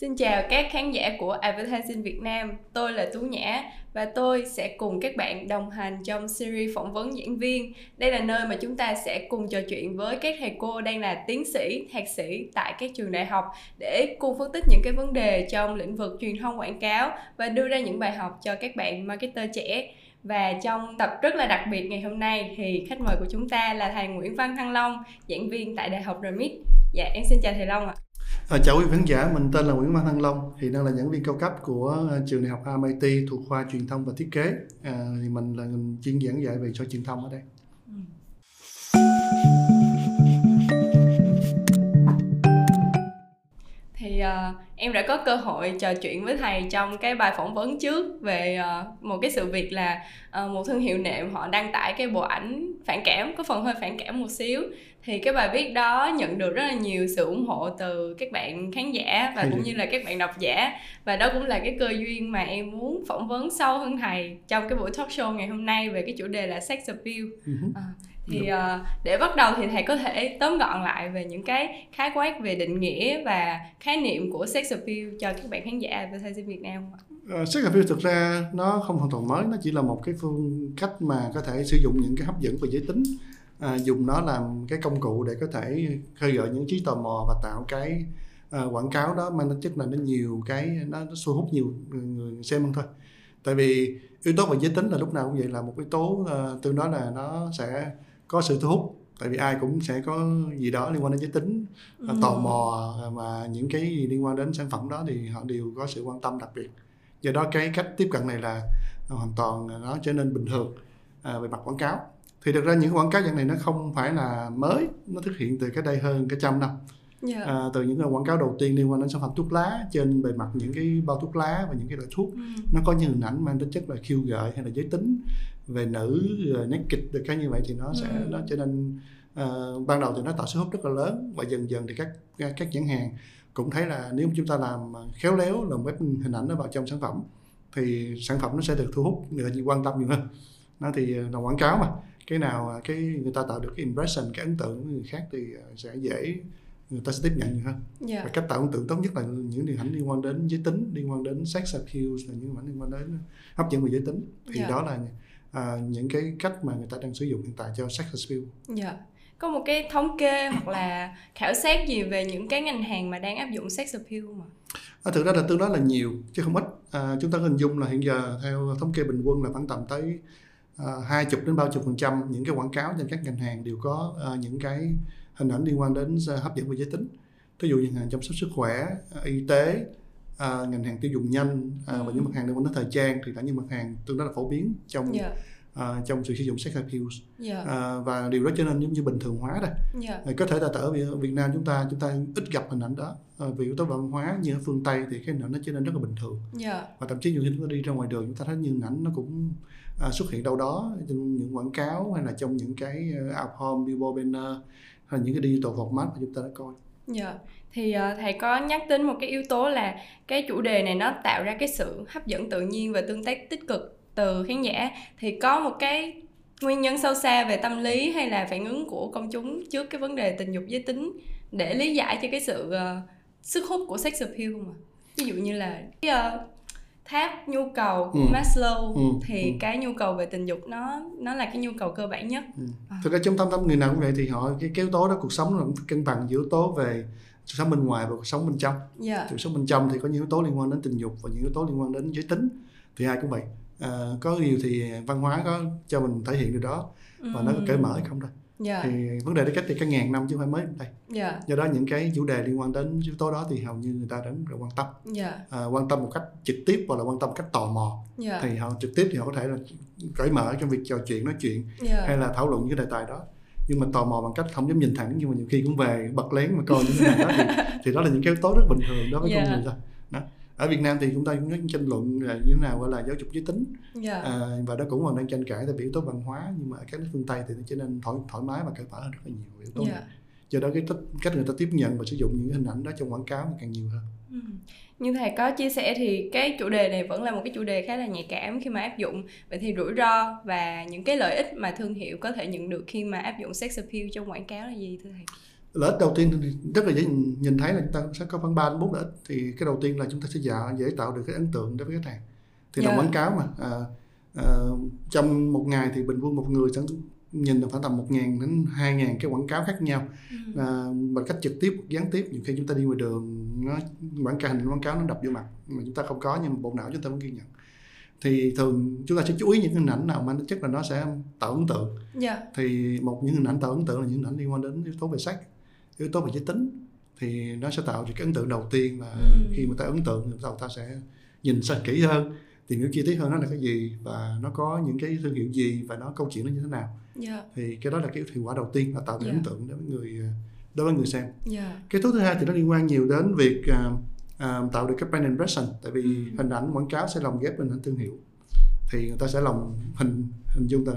Xin chào các khán giả của Advertising Việt Nam, tôi là Tú Nhã và tôi sẽ cùng các bạn đồng hành trong series phỏng vấn diễn viên. Đây là nơi mà chúng ta sẽ cùng trò chuyện với các thầy cô đang là tiến sĩ, thạc sĩ tại các trường đại học để cùng phân tích những cái vấn đề trong lĩnh vực truyền thông quảng cáo và đưa ra những bài học cho các bạn marketer trẻ. Và trong tập rất là đặc biệt ngày hôm nay thì khách mời của chúng ta là thầy Nguyễn Văn Thăng Long, giảng viên tại Đại học RMIT. Dạ, em xin chào thầy Long ạ. À, À, chào quý khán giả, mình tên là Nguyễn Văn Thăng Long, hiện đang là giảng viên cao cấp của à, trường đại học MIT thuộc khoa truyền thông và thiết kế. À, thì mình là chuyên giảng dạy về cho truyền thông ở đây. Ừ. thì à, em đã có cơ hội trò chuyện với thầy trong cái bài phỏng vấn trước về à, một cái sự việc là à, một thương hiệu nệm họ đăng tải cái bộ ảnh phản cảm có phần hơi phản cảm một xíu thì cái bài viết đó nhận được rất là nhiều sự ủng hộ từ các bạn khán giả và cũng như là các bạn độc giả. Và đó cũng là cái cơ duyên mà em muốn phỏng vấn sâu hơn thầy trong cái buổi talk show ngày hôm nay về cái chủ đề là sex appeal. Uh, thì uh, để bắt đầu thì thầy có thể tóm gọn lại về những cái khái quát về định nghĩa và khái niệm của sex appeal cho các bạn khán giả về thời Việt Nam không uh, sex appeal thực ra nó không hoàn toàn mới nó chỉ là một cái phương cách mà có thể sử dụng những cái hấp dẫn về giới tính à, dùng nó làm cái công cụ để có thể khơi gợi những trí tò mò và tạo cái à, quảng cáo đó mang tính chất là nó nhiều cái nó, nó thu hút nhiều người xem hơn thôi. Tại vì yếu tố về giới tính là lúc nào cũng vậy là một yếu tố uh, tương đối là nó sẽ có sự thu hút tại vì ai cũng sẽ có gì đó liên quan đến giới tính ừ. tò mò và những cái gì liên quan đến sản phẩm đó thì họ đều có sự quan tâm đặc biệt. Do đó cái cách tiếp cận này là hoàn toàn nó trở nên bình thường à, về mặt quảng cáo thì thực ra những quảng cáo dạng này nó không phải là mới nó thực hiện từ cái đây hơn cái trăm năm Yeah. Dạ. À, từ những cái quảng cáo đầu tiên liên quan đến sản phẩm thuốc lá trên bề mặt những cái bao thuốc lá và những cái loại thuốc ừ. nó có những hình ảnh mang tính chất là khiêu gợi hay là giới tính về nữ naked được cái như vậy thì nó sẽ ừ. nó cho nên uh, ban đầu thì nó tạo sức hút rất là lớn và dần dần thì các các nhãn hàng cũng thấy là nếu chúng ta làm khéo léo lồng ghép hình ảnh nó vào trong sản phẩm thì sản phẩm nó sẽ được thu hút người quan tâm nhiều hơn nó thì là quảng cáo mà cái nào cái người ta tạo được cái impression cái ấn tượng với người khác thì sẽ dễ người ta sẽ tiếp nhận nhiều hơn yeah. Dạ. và cách tạo ấn tượng tốt nhất là những điều ảnh liên quan đến giới tính liên quan đến sex appeal là những ảnh liên quan đến hấp dẫn về giới tính thì yeah. Dạ. đó là à, những cái cách mà người ta đang sử dụng hiện tại cho sex appeal yeah. Dạ. có một cái thống kê hoặc là khảo sát gì về những cái ngành hàng mà đang áp dụng sex appeal mà à, thực ra là tương đối là nhiều chứ không ít à, chúng ta hình dung là hiện giờ theo thống kê bình quân là khoảng tầm tới hai chục đến ba chục phần trăm những cái quảng cáo trên các ngành hàng đều có uh, những cái hình ảnh liên quan đến uh, hấp dẫn về giới tính ví dụ như ngành chăm sóc sức khỏe y tế uh, ngành hàng tiêu dùng nhanh ừ. và những mặt hàng liên quan đến thời trang thì là những mặt hàng tương đối là phổ biến trong yeah. Dạ. uh, trong sự sử dụng sex appeal yeah. uh, và điều đó trở nên giống như bình thường hóa đây yeah. uh, có thể là ở Việt Nam chúng ta chúng ta ít gặp hình ảnh đó uh, vì yếu tố văn hóa như ở phương Tây thì cái hình ảnh nó trở nên rất là bình thường yeah. và thậm chí nhiều khi chúng ta đi ra ngoài đường chúng ta thấy như hình ảnh nó cũng à, xuất hiện đâu đó trong những quảng cáo hay là trong những cái uh, out home billboard banner hay là những cái digital format mà chúng ta đã coi. Dạ. Yeah. Thì uh, thầy có nhắc đến một cái yếu tố là cái chủ đề này nó tạo ra cái sự hấp dẫn tự nhiên và tương tác tích cực từ khán giả thì có một cái nguyên nhân sâu xa về tâm lý hay là phản ứng của công chúng trước cái vấn đề tình dục giới tính để lý giải cho cái sự uh, sức hút của sex appeal không ạ? Ví dụ như là cái, uh, tháp nhu cầu của ừ. Maslow ừ. thì ừ. cái nhu cầu về tình dục nó nó là cái nhu cầu cơ bản nhất. Ừ. À. Thực ra trong tâm tâm người nào cũng vậy thì họ cái, yếu tố đó cuộc sống là cân bằng giữa yếu tố về cuộc sống bên ngoài và cuộc sống bên trong. Yeah. Dạ. Cuộc sống bên trong thì có những yếu tố liên quan đến tình dục và những yếu tố liên quan đến giới tính thì ai cũng vậy. À, có điều thì văn hóa có cho mình thể hiện được đó và ừ. nó có cởi mở hay không thôi yeah. Dạ. thì vấn đề đó cách thì cả ngàn năm chứ không phải mới đây yeah. Dạ. do đó những cái chủ đề liên quan đến yếu tố đó thì hầu như người ta rất là quan tâm yeah. Dạ. à, quan tâm một cách trực tiếp hoặc là quan tâm một cách tò mò yeah. thì họ trực tiếp thì họ có thể là cởi mở trong việc trò chuyện nói chuyện yeah. hay là thảo luận những cái đề tài đó nhưng mà tò mò bằng cách không dám nhìn thẳng nhưng mà nhiều khi cũng về bật lén mà coi những cái này đó thì, thì đó là những cái yếu tố rất bình thường đó với yeah. con người thôi ở Việt Nam thì chúng ta cũng tranh luận là như thế nào gọi là giáo dục giới tính yeah. Dạ. à, và đó cũng còn đang tranh cãi tại vì yếu tố văn hóa nhưng mà ở các nước phương Tây thì nó trở nên thoải thoải mái và cởi mở hơn rất là nhiều yếu tố yeah. này do đó cái cách người ta tiếp nhận và sử dụng những hình ảnh đó trong quảng cáo càng nhiều hơn ừ. như thầy có chia sẻ thì cái chủ đề này vẫn là một cái chủ đề khá là nhạy cảm khi mà áp dụng vậy thì rủi ro và những cái lợi ích mà thương hiệu có thể nhận được khi mà áp dụng sex appeal trong quảng cáo là gì thưa thầy lợi ích đầu tiên thì rất là dễ nhìn, thấy là chúng ta sẽ có khoảng 3 đến 4 lợi ích thì cái đầu tiên là chúng ta sẽ dạ, dễ tạo được cái ấn tượng đối với khách hàng. Thì yeah. Dạ. quảng cáo mà à, à, trong một ngày thì bình quân một người sẽ nhìn được khoảng tầm một ngàn đến hai ngàn cái quảng cáo khác nhau. Ừ. à, bằng cách trực tiếp gián tiếp. Nhiều khi chúng ta đi ngoài đường nó quảng cáo hình quảng cáo nó đập vô mặt mà chúng ta không có nhưng mà bộ não chúng ta vẫn ghi nhận. Thì thường chúng ta sẽ chú ý những hình ảnh nào mà chắc là nó sẽ tạo ấn tượng. Dạ. Thì một những hình ảnh tạo ấn tượng là những hình ảnh liên quan đến yếu tố về sắc yếu tố về giới tính thì nó sẽ tạo được cái ấn tượng đầu tiên và Ừ. khi mà ta ấn tượng thì ta sẽ nhìn sang kỹ hơn tìm hiểu chi tiết hơn nó là cái gì và nó có những cái thương hiệu gì và nó câu chuyện nó như thế nào dạ thì cái đó là cái hiệu quả đầu tiên là tạo được Dạ. ấn tượng đối với người đối với người xem dạ cái thứ thứ hai thì nó liên quan nhiều đến việc à, à, tạo được cái brand impression tại vì Ừ. hình ảnh quảng cáo sẽ lồng ghép hình ảnh thương hiệu thì người ta sẽ lồng hình hình dung từ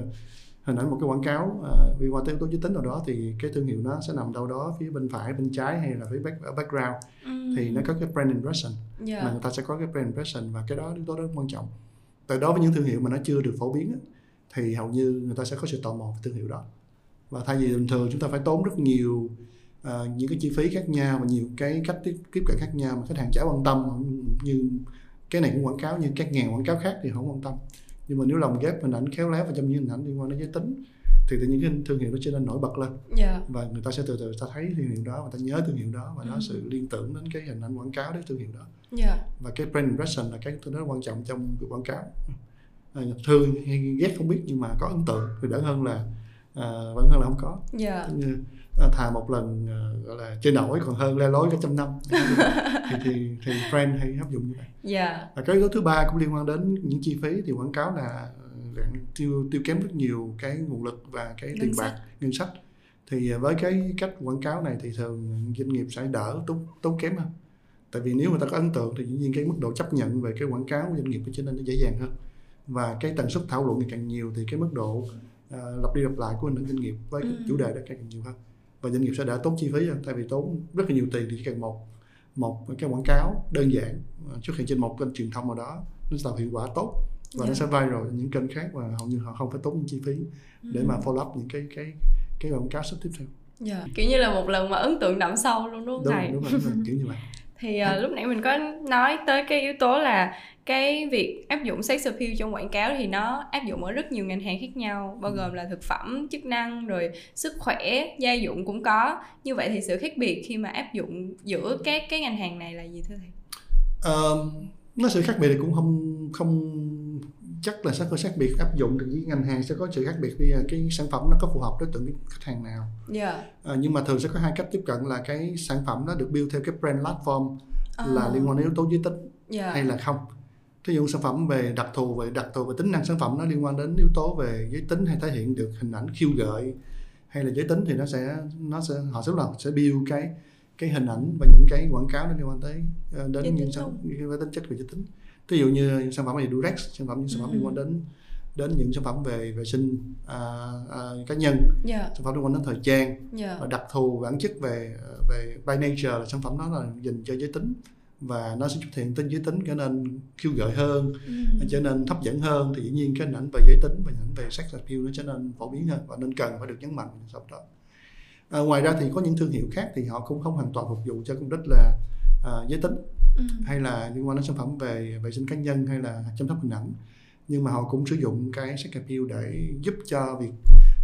hình ảnh một cái quảng cáo à, liên quan tới yếu tố giới tính nào đó thì cái thương hiệu nó sẽ nằm đâu đó phía bên phải bên trái hay là phía back, background. Ừ. thì nó có cái brand impression dạ. mà người ta sẽ có cái brand impression và cái đó yếu tố rất quan trọng. Tại đó với những thương hiệu mà nó chưa được phổ biến thì hầu như người ta sẽ có sự tò mò về thương hiệu đó. Và thay vì bình thường chúng ta phải tốn rất nhiều à, những cái chi phí khác nhau và nhiều cái cách tiếp, tiếp cận khác nhau mà khách hàng chả quan tâm như cái này cũng quảng cáo như các ngàn quảng cáo khác thì không quan tâm nhưng mà nếu lồng ghép hình ảnh khéo léo vào trong những hình ảnh liên quan đến giới tính thì tự nhiên cái thương hiệu nó trở nên nổi bật lên. Dạ. Và người ta sẽ từ từ ta thấy thương hiệu đó và ta nhớ thương hiệu đó và nó Ừ. sự liên tưởng đến cái hình ảnh quảng cáo đến thương hiệu đó. Dạ. Và cái brand impression là cái tôi nói quan trọng trong việc quảng cáo. À, thương hay ghét không biết nhưng mà có ấn tượng thì đỡ hơn là à, vẫn hơn là không có. Dạ. Như à, thà một lần à, gọi là chơi nổi còn hơn le lối cả trăm năm. Thì thì thì brand hay áp dụng như vậy. Dạ. Và cái yếu tố thứ ba cũng liên quan đến những chi phí thì quảng cáo là dạng tiêu tiêu kém rất nhiều cái nguồn lực và cái Ngân tiền sách. bạc ngân sách. Thì với cái cách quảng cáo này thì thường doanh nghiệp sẽ đỡ tốn tốn kém hơn. Tại vì nếu người ta có ấn tượng thì dĩ nhiên cái mức độ chấp nhận về cái quảng cáo của doanh nghiệp trở nên nó dễ dàng hơn. Và cái tần suất thảo luận ngày càng nhiều thì cái mức độ à, lặp đi lặp lại của những doanh nghiệp với Ừ. chủ đề đó càng nhiều hơn và doanh nghiệp sẽ đỡ tốn chi phí hơn tại vì tốn rất là nhiều tiền thì chỉ cần một một cái quảng cáo đơn giản à, xuất hiện trên một kênh truyền thông nào đó nó sẽ tạo hiệu quả tốt và nó Dạ. sẽ viral ở những kênh khác và hầu như họ không phải tốn những chi phí để Ừ. mà follow up những cái cái cái quảng cáo sắp tiếp theo dạ kiểu như là một lần mà ấn tượng đậm sâu luôn đúng không đúng thầy đúng rồi, đúng rồi kiểu như vậy thì à, lúc nãy mình có nói tới cái yếu tố là cái việc áp dụng sex appeal trong quảng cáo thì nó áp dụng ở rất nhiều ngành hàng khác nhau bao gồm là thực phẩm chức năng rồi sức khỏe gia dụng cũng có. Như vậy thì sự khác biệt khi mà áp dụng giữa các cái ngành hàng này là gì thưa thầy? Ờ, nó sự khác biệt thì cũng không không chắc là sẽ có khác biệt áp dụng thì với ngành hàng sẽ có sự khác biệt vì cái sản phẩm nó có phù hợp đối tượng với khách hàng nào. Dạ. Ờ, nhưng mà thường sẽ có hai cách tiếp cận là cái sản phẩm nó được build theo cái brand platform À, là liên quan đến yếu tố giới tính dạ. hay là không thí dụ sản phẩm về đặc thù về đặc thù về tính năng sản phẩm nó liên quan đến yếu tố về giới tính hay thể hiện được hình ảnh khiêu gợi hay là giới tính thì nó sẽ nó sẽ họ sẽ là sẽ build cái cái hình ảnh và những cái quảng cáo nó liên quan tới ờ, đến Giới những sản những cái tính chất về giới tính. Ví dụ như sản phẩm về Durex sản phẩm những sản phẩm Ừ. liên quan đến đến những sản phẩm về vệ sinh à, à, cá nhân. Dạ. Sản phẩm liên quan đến thời trang dạ. và đặc thù bản chất về về by nature là sản phẩm đó là dành cho giới tính và nó sẽ xuất hiện tính giới tính trở nên khiêu gợi hơn Ừ. trở nên hấp dẫn hơn. Thì dĩ nhiên cái hình ảnh về giới tính và hình ảnh về sex appeal nó trở nên phổ biến hơn và nên cần phải được nhấn mạnh phẩm đó. À, ngoài ra thì có những thương hiệu khác thì họ cũng không hoàn toàn phục vụ cho mục đích là à, giới tính Ừ. hay là liên quan đến sản phẩm về vệ sinh cá nhân hay là chăm sóc hình ảnh. Nhưng mà họ cũng sử dụng cái sex appeal để giúp cho việc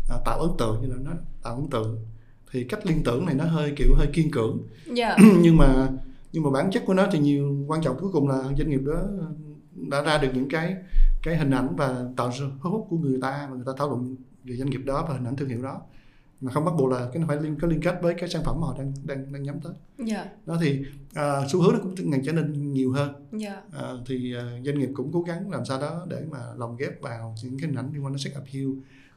à, tạo ấn tượng như là nó tạo ấn tượng. Thì cách liên tưởng này nó hơi kiểu hơi kiên cưỡng dạ. Nhưng mà nhưng mà bản chất của nó thì nhiều quan trọng cuối cùng là doanh nghiệp đó đã ra được những cái cái hình ảnh và tạo sự hút của người ta và người ta thảo luận về doanh nghiệp đó và hình ảnh thương hiệu đó. Mà không bắt buộc là cái nó phải liên có liên kết với cái sản phẩm mà họ đang đang đang nhắm tới. Dạ. Đó thì à, xu hướng nó cũng ngày trở nên nhiều hơn. Dạ. À, thì à, doanh nghiệp cũng cố gắng làm sao đó để mà lồng ghép vào những cái hình ảnh liên quan đến sex appeal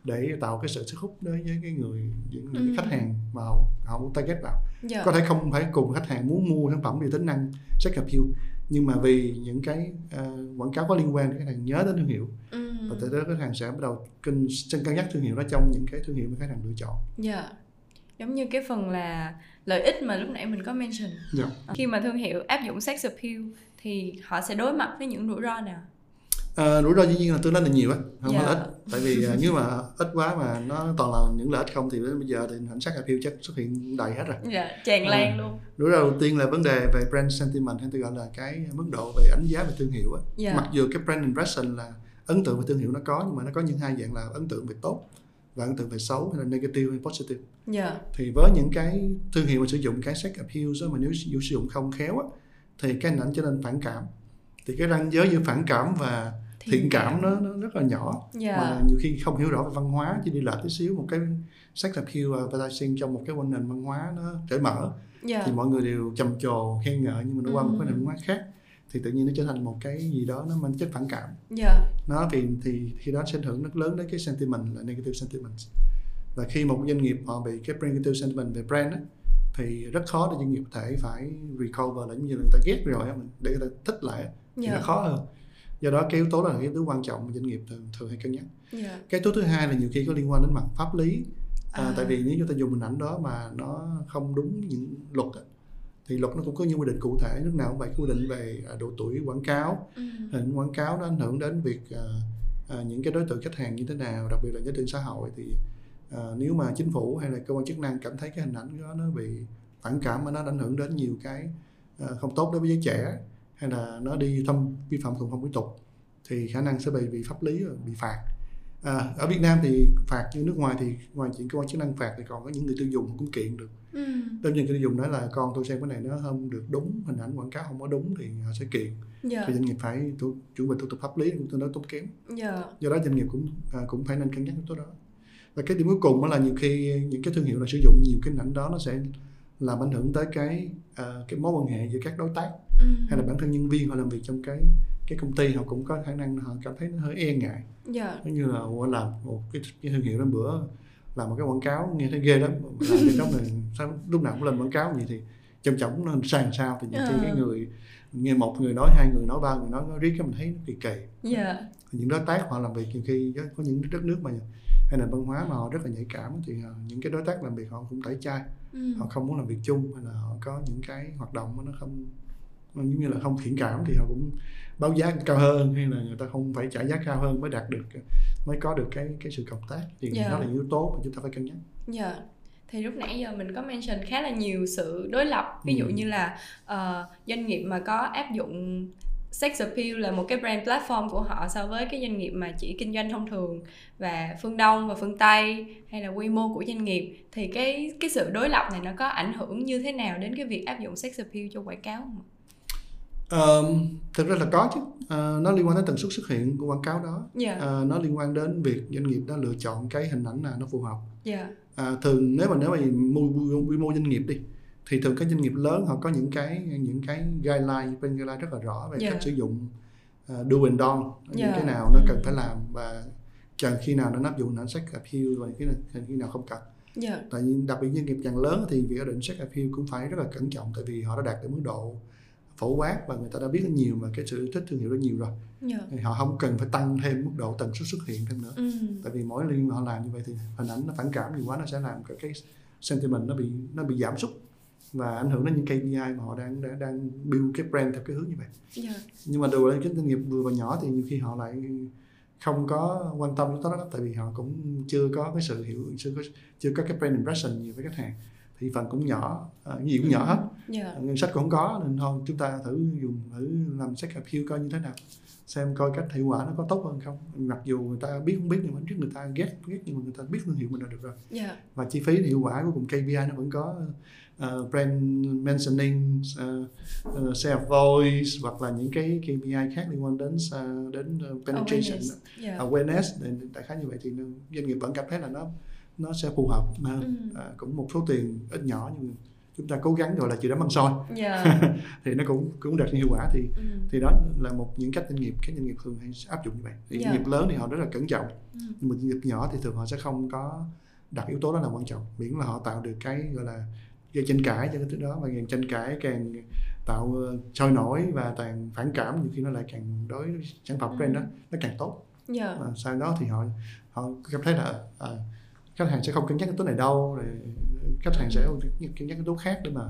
để tạo cái sự sức hút đối với cái người những, những Ừ. cái khách hàng mà họ, họ muốn target vào dạ có thể không phải cùng khách hàng muốn mua sản phẩm vì tính năng sex appeal nhưng mà vì những cái à, quảng cáo có liên quan khách hàng nhớ đến thương hiệu ừ. và từ đó khách hàng sẽ bắt đầu cân cân nhắc thương hiệu đó trong những cái thương hiệu mà khách hàng lựa chọn Dạ. Giống như cái phần là lợi ích mà lúc nãy mình có mention. Dạ. Khi mà thương hiệu áp dụng sex appeal thì họ sẽ đối mặt với những rủi ro nào? À, rủi ro dĩ nhiên là tương đối là nhiều á không Dạ. phải là ít. Tại vì à, nếu mà ít quá mà nó toàn là những lợi ích không thì đến bây giờ thì ảnh sắc appeal chắc xuất hiện đầy hết rồi. Dạ tràn À. lan luôn. rủi ro đầu tiên là vấn đề về brand sentiment hay tôi gọi là cái mức độ về đánh giá về thương hiệu á. Dạ. Mặc dù cái brand impression là ấn tượng về thương hiệu nó có nhưng mà nó có những hai dạng là ấn tượng về tốt và ấn tượng về xấu hay là negative hay positive. Dạ. Thì với những cái thương hiệu mà sử dụng cái sex appeal đó mà nếu sử sử dụng không khéo á thì cái hình ảnh trở nên phản cảm thì cái ranh giới giữa phản cảm và thiện cảm nó, nó rất là nhỏ. Dạ. Mà nhiều khi không hiểu rõ về văn hóa chỉ đi lại tí xíu một cái sex appeal advertising trong một cái nền văn hóa nó cởi mở. Dạ. Thì mọi người đều trầm trồ khen ngợi nhưng mà nó qua một cái Ừ. nền văn hóa khác. Thì tự nhiên nó trở thành một cái gì đó nó mang chất phản cảm. Dạ. Nó thì thì khi đó sẽ ảnh hưởng rất lớn đến cái sentiment là negative sentiment và khi một doanh nghiệp họ bị cái negative sentiment về brand á, thì rất khó để doanh nghiệp có thể phải recover lại. Như là người ta ghét rồi để người ta thích lại thì nó dạ. khó hơn. Do đó cái yếu tố đó là cái yếu tố quan trọng mà doanh nghiệp thường, thường hay cân nhắc. Dạ. Cái yếu tố thứ hai là nhiều khi có liên quan đến mặt pháp lý. À, À. tại vì nếu chúng ta dùng hình ảnh đó mà nó không đúng những luật thì luật nó cũng có những quy định cụ thể nước nào cũng vậy quy định về à, độ tuổi quảng cáo. Ừ. hình quảng cáo nó ảnh hưởng đến việc à, à, những cái đối tượng khách hàng như thế nào đặc biệt là giá trị xã hội thì à, nếu mà chính phủ hay là cơ quan chức năng cảm thấy cái hình ảnh đó nó bị phản cảm mà nó ảnh hưởng đến nhiều cái à, không tốt đối với giới trẻ hay là nó đi thâm vi phạm thuần phong mỹ tục thì khả năng sẽ bị bị pháp lý và bị phạt. À, ở Việt Nam thì phạt như nước ngoài thì ngoài chuyện cơ quan chức năng phạt thì còn có những người tiêu dùng cũng kiện được. Ừ. đơn giản người tiêu dùng nói là con tôi xem cái này nó không được đúng hình ảnh quảng cáo không có đúng thì họ sẽ kiện. Dạ. Thì doanh nghiệp phải thủ, chuẩn bị thủ tục pháp lý cũng tương đối tốn kém. Dạ. Do đó doanh nghiệp cũng à, cũng phải nên cân nhắc yếu tố đó. Và cái điểm cuối cùng đó là nhiều khi những cái thương hiệu là sử dụng nhiều cái hình ảnh đó nó sẽ làm ảnh hưởng tới cái à, cái mối quan hệ giữa các đối tác Ừ. hay là bản thân nhân viên họ làm việc trong cái cái công ty họ cũng có khả năng họ cảm thấy nó hơi e ngại. Dạ. Giống như là họ làm một cái, cái thương hiệu đó bữa làm một cái quảng cáo nghe thấy ghê lắm làm cái đó mình sao lúc nào cũng lên quảng cáo gì thì trầm trọng nó sang sao thì nhiều khi Ờ. cái người nghe một người nói hai người nói ba người nói nó riết cái mình thấy nó kỳ kỳ. Dạ. Những đối tác họ làm việc nhiều khi có- có những đất nước mà hay là văn hóa mà họ rất là nhạy cảm thì ờ, những cái đối tác làm việc họ cũng tẩy chay Ừ. họ không muốn làm việc chung hay là họ có những cái hoạt động mà nó không giống như là không thiện cảm thì họ cũng báo giá cao hơn hay là người ta không phải trả giá cao hơn mới đạt được mới có được cái cái sự cộng tác thì Dạ. đó là yếu tố mà chúng ta phải cân nhắc Dạ. Thì lúc nãy giờ mình có mention khá là nhiều sự đối lập Ví dụ Ừ. như là ờ, doanh nghiệp mà có áp dụng sex appeal là một cái brand platform của họ so với cái doanh nghiệp mà chỉ kinh doanh thông thường và phương Đông và phương Tây hay là quy mô của doanh nghiệp thì cái cái sự đối lập này nó có ảnh hưởng như thế nào đến cái việc áp dụng sex appeal cho quảng cáo không? ạ? Ờ, thực ra là có chứ Ờ, nó liên quan đến tần suất xuất hiện của quảng cáo đó Dạ. Ờ, nó liên quan đến việc doanh nghiệp đó lựa chọn cái hình ảnh nào nó phù hợp Dạ. à, thường nếu mà nếu mà quy mô doanh nghiệp đi thì thường các doanh nghiệp lớn họ có những cái những cái guideline bên guideline rất là rõ về Dạ. cách sử dụng uh, do and don những Dạ. cái nào nó cần Ừ. phải làm và cần khi nào nó áp dụng nó sex appeal và cái nào, khi nào không cần Dạ. tại vì đặc biệt doanh nghiệp càng lớn thì việc định sex appeal cũng phải rất là cẩn trọng tại vì họ đã đạt được mức độ phổ quát và người ta đã biết nhiều và cái sự thích thương hiệu đó nhiều rồi Dạ. thì họ không cần phải tăng thêm mức độ tần suất xuất hiện thêm nữa Ừ. tại vì mỗi liên mà họ làm như vậy thì hình ảnh nó phản cảm nhiều quá nó sẽ làm cái, cái sentiment nó bị nó bị giảm sút và ảnh hưởng đến những KPI mà họ đang đang, đang build cái brand theo cái hướng như vậy Dạ. nhưng mà đối với cái doanh nghiệp vừa và nhỏ thì nhiều khi họ lại không có quan tâm đến đó lắm tại vì họ cũng chưa có cái sự hiểu chưa có chưa có cái brand impression nhiều với khách hàng thì phần cũng nhỏ à, cái gì cũng nhỏ hết Dạ. ngân sách cũng không có nên thôi chúng ta thử dùng thử làm sex appeal coi như thế nào xem coi cách hiệu quả nó có tốt hơn không mặc dù người ta biết không biết nhưng mà trước người ta ghét ghét nhưng mà người ta biết thương hiệu mình là được rồi Dạ. và chi phí hiệu quả cuối cùng KPI nó vẫn có uh, brand mentioning uh, uh, of voice hoặc là những cái KPI khác liên quan đến uh, đến uh, penetration Awareness. Dạ. awareness đại khái như vậy thì doanh nghiệp vẫn cảm thấy là nó nó sẽ phù hợp hơn Ừ. à, cũng một số tiền ít nhỏ nhưng chúng ta cố gắng gọi là chịu đấm ăn soi Dạ. thì nó cũng cũng đạt hiệu quả thì Ừ. thì đó là một những cách doanh nghiệp các doanh nghiệp thường hay áp dụng như vậy thì Dạ. doanh nghiệp lớn thì họ rất là cẩn trọng Ừ. nhưng mà doanh nghiệp nhỏ thì thường họ sẽ không có đặt yếu tố đó là quan trọng miễn là họ tạo được cái gọi là gây tranh cãi cho cái thứ đó và càng tranh cãi càng tạo ờ, sôi nổi và càng phản cảm nhiều khi nó lại càng đối sản phẩm Ừ. brand đó nó càng tốt Dạ. và sau đó thì họ họ cảm thấy là à, khách hàng sẽ không cân nhắc cái tố này đâu rồi khách hàng sẽ cân nhắc yếu tố khác để mà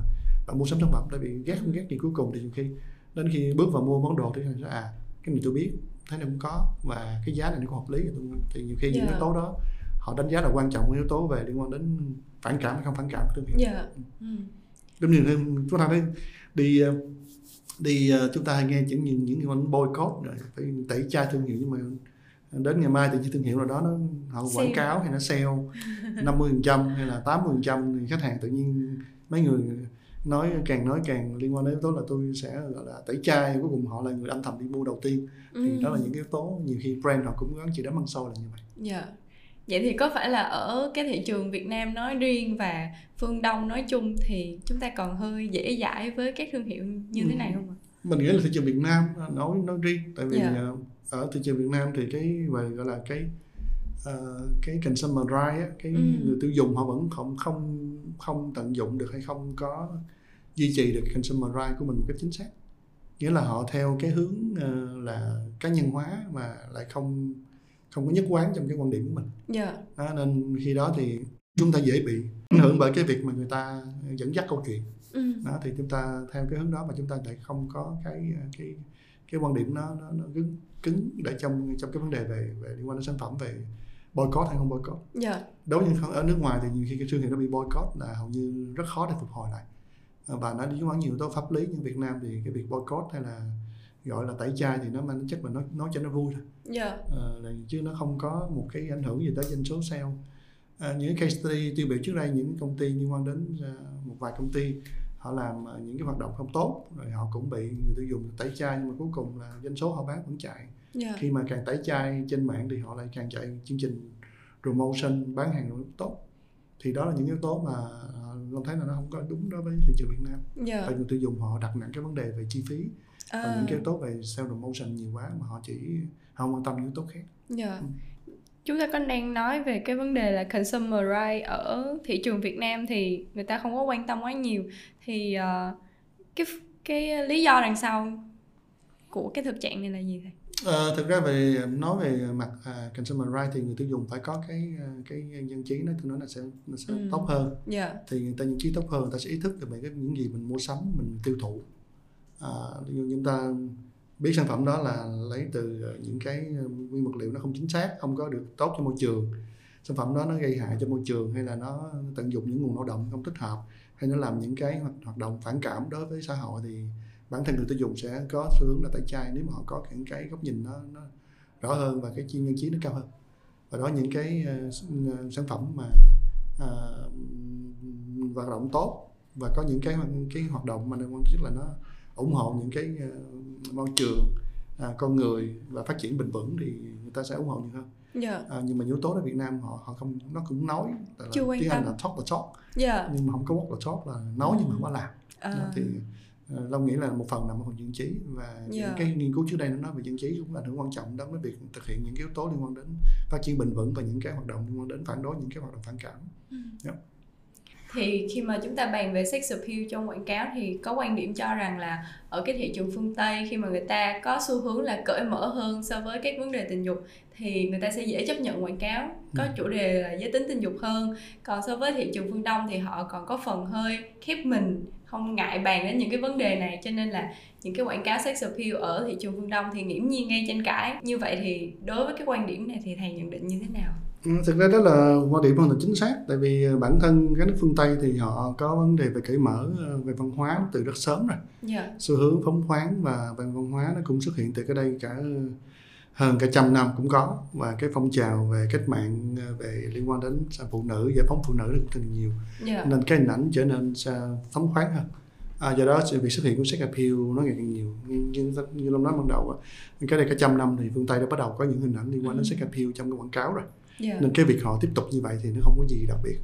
mua sắm sản phẩm tại vì ghét không ghét thì cuối cùng thì nhiều khi đến khi bước vào mua món đồ thì khách hàng sẽ à cái này tôi biết thấy nó cũng có và cái giá này nó cũng hợp lý thì nhiều khi những Dạ. yếu tố đó họ đánh giá là quan trọng yếu tố về liên quan đến phản cảm hay không phản cảm của thương hiệu dạ ừ. giống như chúng ta thấy đi đi ờ, chúng ta hay nghe những những những con boycott rồi phải tẩy chay thương hiệu nhưng mà đến ngày mai tự nhiên thương hiệu nào đó nó họ quảng Sale. cáo hay nó sale 50 phần trăm hay là 80 phần trăm thì khách hàng tự nhiên mấy người nói càng nói càng liên quan đến yếu tố là tôi sẽ gọi là tẩy chay cuối cùng họ là người âm thầm đi mua đầu tiên thì Ừ. đó là những yếu tố nhiều khi brand họ cũng gắn chỉ đá măng sâu là như vậy Dạ. Vậy thì có phải là ở cái thị trường Việt Nam nói riêng và phương Đông nói chung thì chúng ta còn hơi dễ dãi với các thương hiệu như thế Ừ. này không ạ? Mình nghĩ là thị trường Việt Nam nói nói riêng tại vì Dạ. ờ, ở thị trường Việt Nam thì cái về gọi là cái ờ, cái consumer right á, cái Ừ. người tiêu dùng họ vẫn không không không tận dụng được hay không có duy trì được consumer right của mình một cách chính xác nghĩa là họ theo cái hướng ờ, là cá nhân hóa mà lại không không có nhất quán trong cái quan điểm của mình Dạ. đó, nên khi đó thì chúng ta dễ bị ảnh hưởng bởi cái việc mà người ta dẫn dắt câu chuyện Ừ. đó thì chúng ta theo cái hướng đó mà chúng ta lại không có cái cái cái quan điểm nó nó, nó cứng cứng để trong trong cái vấn đề về về liên quan đến sản phẩm về boycott hay không boycott Dạ. đối với ở nước ngoài thì nhiều khi cái thương hiệu nó bị boycott là hầu như rất khó để phục hồi lại Ờ, và nó liên quan nhiều yếu tố pháp lý nhưng Việt Nam thì cái việc boycott hay là gọi là tẩy chay thì nó mang chất là nó nói cho nó vui thôi Dạ. Ờ, là- chứ nó không có một cái ảnh hưởng gì tới doanh số sale à, những case study tiêu biểu trước đây những công ty liên quan đến à, một vài công ty họ làm à, những cái hoạt động không tốt rồi họ cũng bị người tiêu dùng tẩy chay nhưng mà cuối cùng là doanh số họ bán vẫn chạy Dạ. khi mà càng tẩy chay trên mạng thì họ lại càng chạy chương trình promotion bán hàng tốt thì đó là những yếu tố mà à, Long thấy là nó không có đúng đối với thị trường Việt Nam Dạ. tại người tiêu dùng họ đặt nặng cái vấn đề về chi phí và À, những cái yếu tố về sale promotion nhiều quá mà họ chỉ không quan tâm những yếu tố khác dạ. Ừ. Chúng ta còn đang nói về cái vấn đề là consumer right ở thị trường Việt Nam thì người ta không có quan tâm quá nhiều thì ờ, cái cái lý do đằng sau của cái thực trạng này là gì thầy? Ờ, thực ra về nói về mặt à, consumer right thì người tiêu dùng phải có cái à, cái dân trí nó tôi nói là sẽ nó sẽ Ừ. tốt hơn Dạ. thì người ta dân trí tốt hơn người ta sẽ ý thức được về cái những gì mình mua sắm mình tiêu thụ à, chúng ta biết sản phẩm đó là lấy từ ờ, những cái ờ, nguyên vật liệu nó không chính xác không có được tốt cho môi trường. Sản phẩm đó nó gây hại cho môi trường hay là nó tận dụng những nguồn lao động không thích hợp hay nó làm những cái hoạt, hoạt động phản cảm đối với xã hội thì bản thân người tiêu dùng sẽ có xu hướng là tẩy chay nếu mà họ có những cái góc nhìn nó, nó rõ hơn và cái chuyên nhân trí nó cao hơn. Và đó những cái uh, sản phẩm mà ờ, hoạt động tốt và có những cái cái hoạt động mà nó quan chức là nó ủng hộ những cái ờ, môi trường à, con người và phát triển bền vững thì người ta sẽ ủng hộ nhiều hơn. Dạ. à, nhưng mà yếu tố ở Việt Nam họ họ không nó cũng nói là Chưa tiếng Anh là talk the talk. Dạ. nhưng mà không có walk the talk là nói nhưng mà không có làm. À, đó, thì ờ, Long nghĩ là một phần nằm ở phần dân trí và Dạ. những cái nghiên cứu trước đây nó nói về dân trí cũng là hưởng quan trọng đối với việc thực hiện những yếu tố liên quan đến phát triển bền vững và những cái hoạt động liên quan đến phản đối những cái hoạt động phản cảm thì khi mà chúng ta bàn về sex appeal trong quảng cáo thì có quan điểm cho rằng là ở cái thị trường phương Tây khi mà người ta có xu hướng là cởi mở hơn so với các vấn đề tình dục thì người ta sẽ dễ chấp nhận quảng cáo có Ừ. chủ đề là giới tính tình dục hơn. Còn so với thị trường phương Đông thì họ còn có phần hơi khép mình không ngại bàn đến những cái vấn đề này. Cho nên là những cái quảng cáo sex appeal ở thị trường phương Đông thì nghiễm nhiên gây tranh cãi. Như vậy thì đối với cái quan điểm này thì thầy nhận định như thế nào thực ra đó là quan điểm hoàn toàn chính xác. Tại vì ờ, bản thân các nước phương Tây thì họ có vấn đề về cởi mở ờ, về văn hóa từ rất sớm rồi. Dạ. Xu hướng phóng khoáng và về văn hóa nó cũng xuất hiện từ cái đây cả hơn cả trăm năm cũng có. Và cái phong trào về cách mạng ờ, về liên quan đến phụ nữ giải phóng phụ nữ cũng từng nhiều. Dạ. Nên cái hình ảnh trở nên phóng khoáng hơn. À, do đó sự- việc xuất hiện của sex appeal nó ngày càng nhiều. Nhưng như, như Long nói ban đầu á, cái đây cả trăm năm thì phương Tây đã bắt đầu có những hình ảnh liên quan đến Ừ. sex appeal trong cái quảng cáo rồi dạ. Nên cái việc họ tiếp tục như vậy thì nó không có gì đặc biệt.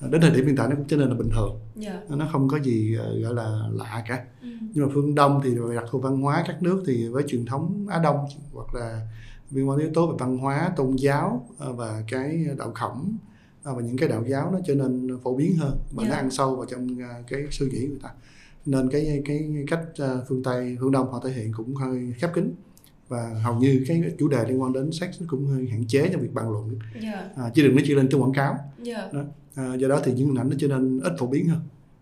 À, đến thời điểm hiện tại nó cũng trở nên là bình thường. Dạ. Nó không có gì ờ, gọi là lạ cả. Ừ. nhưng mà phương Đông thì về đặc thù văn hóa các nước thì với truyền thống Á Đông hoặc là liên quan đến yếu tố về văn hóa tôn giáo và cái đạo khổng và những cái đạo giáo nó trở nên phổ biến hơn và nó Dạ. ăn sâu vào trong cái suy nghĩ người ta. Nên cái cái cách phương Tây phương Đông họ thể hiện cũng hơi khép kín và hầu như cái chủ đề liên quan đến sex nó cũng hơi hạn chế trong việc bàn luận. Dạ. À, chứ đừng nói chỉ lên trong quảng cáo. Dạ. À, do đó thì những hình ảnh nó trở nên ít phổ biến hơn.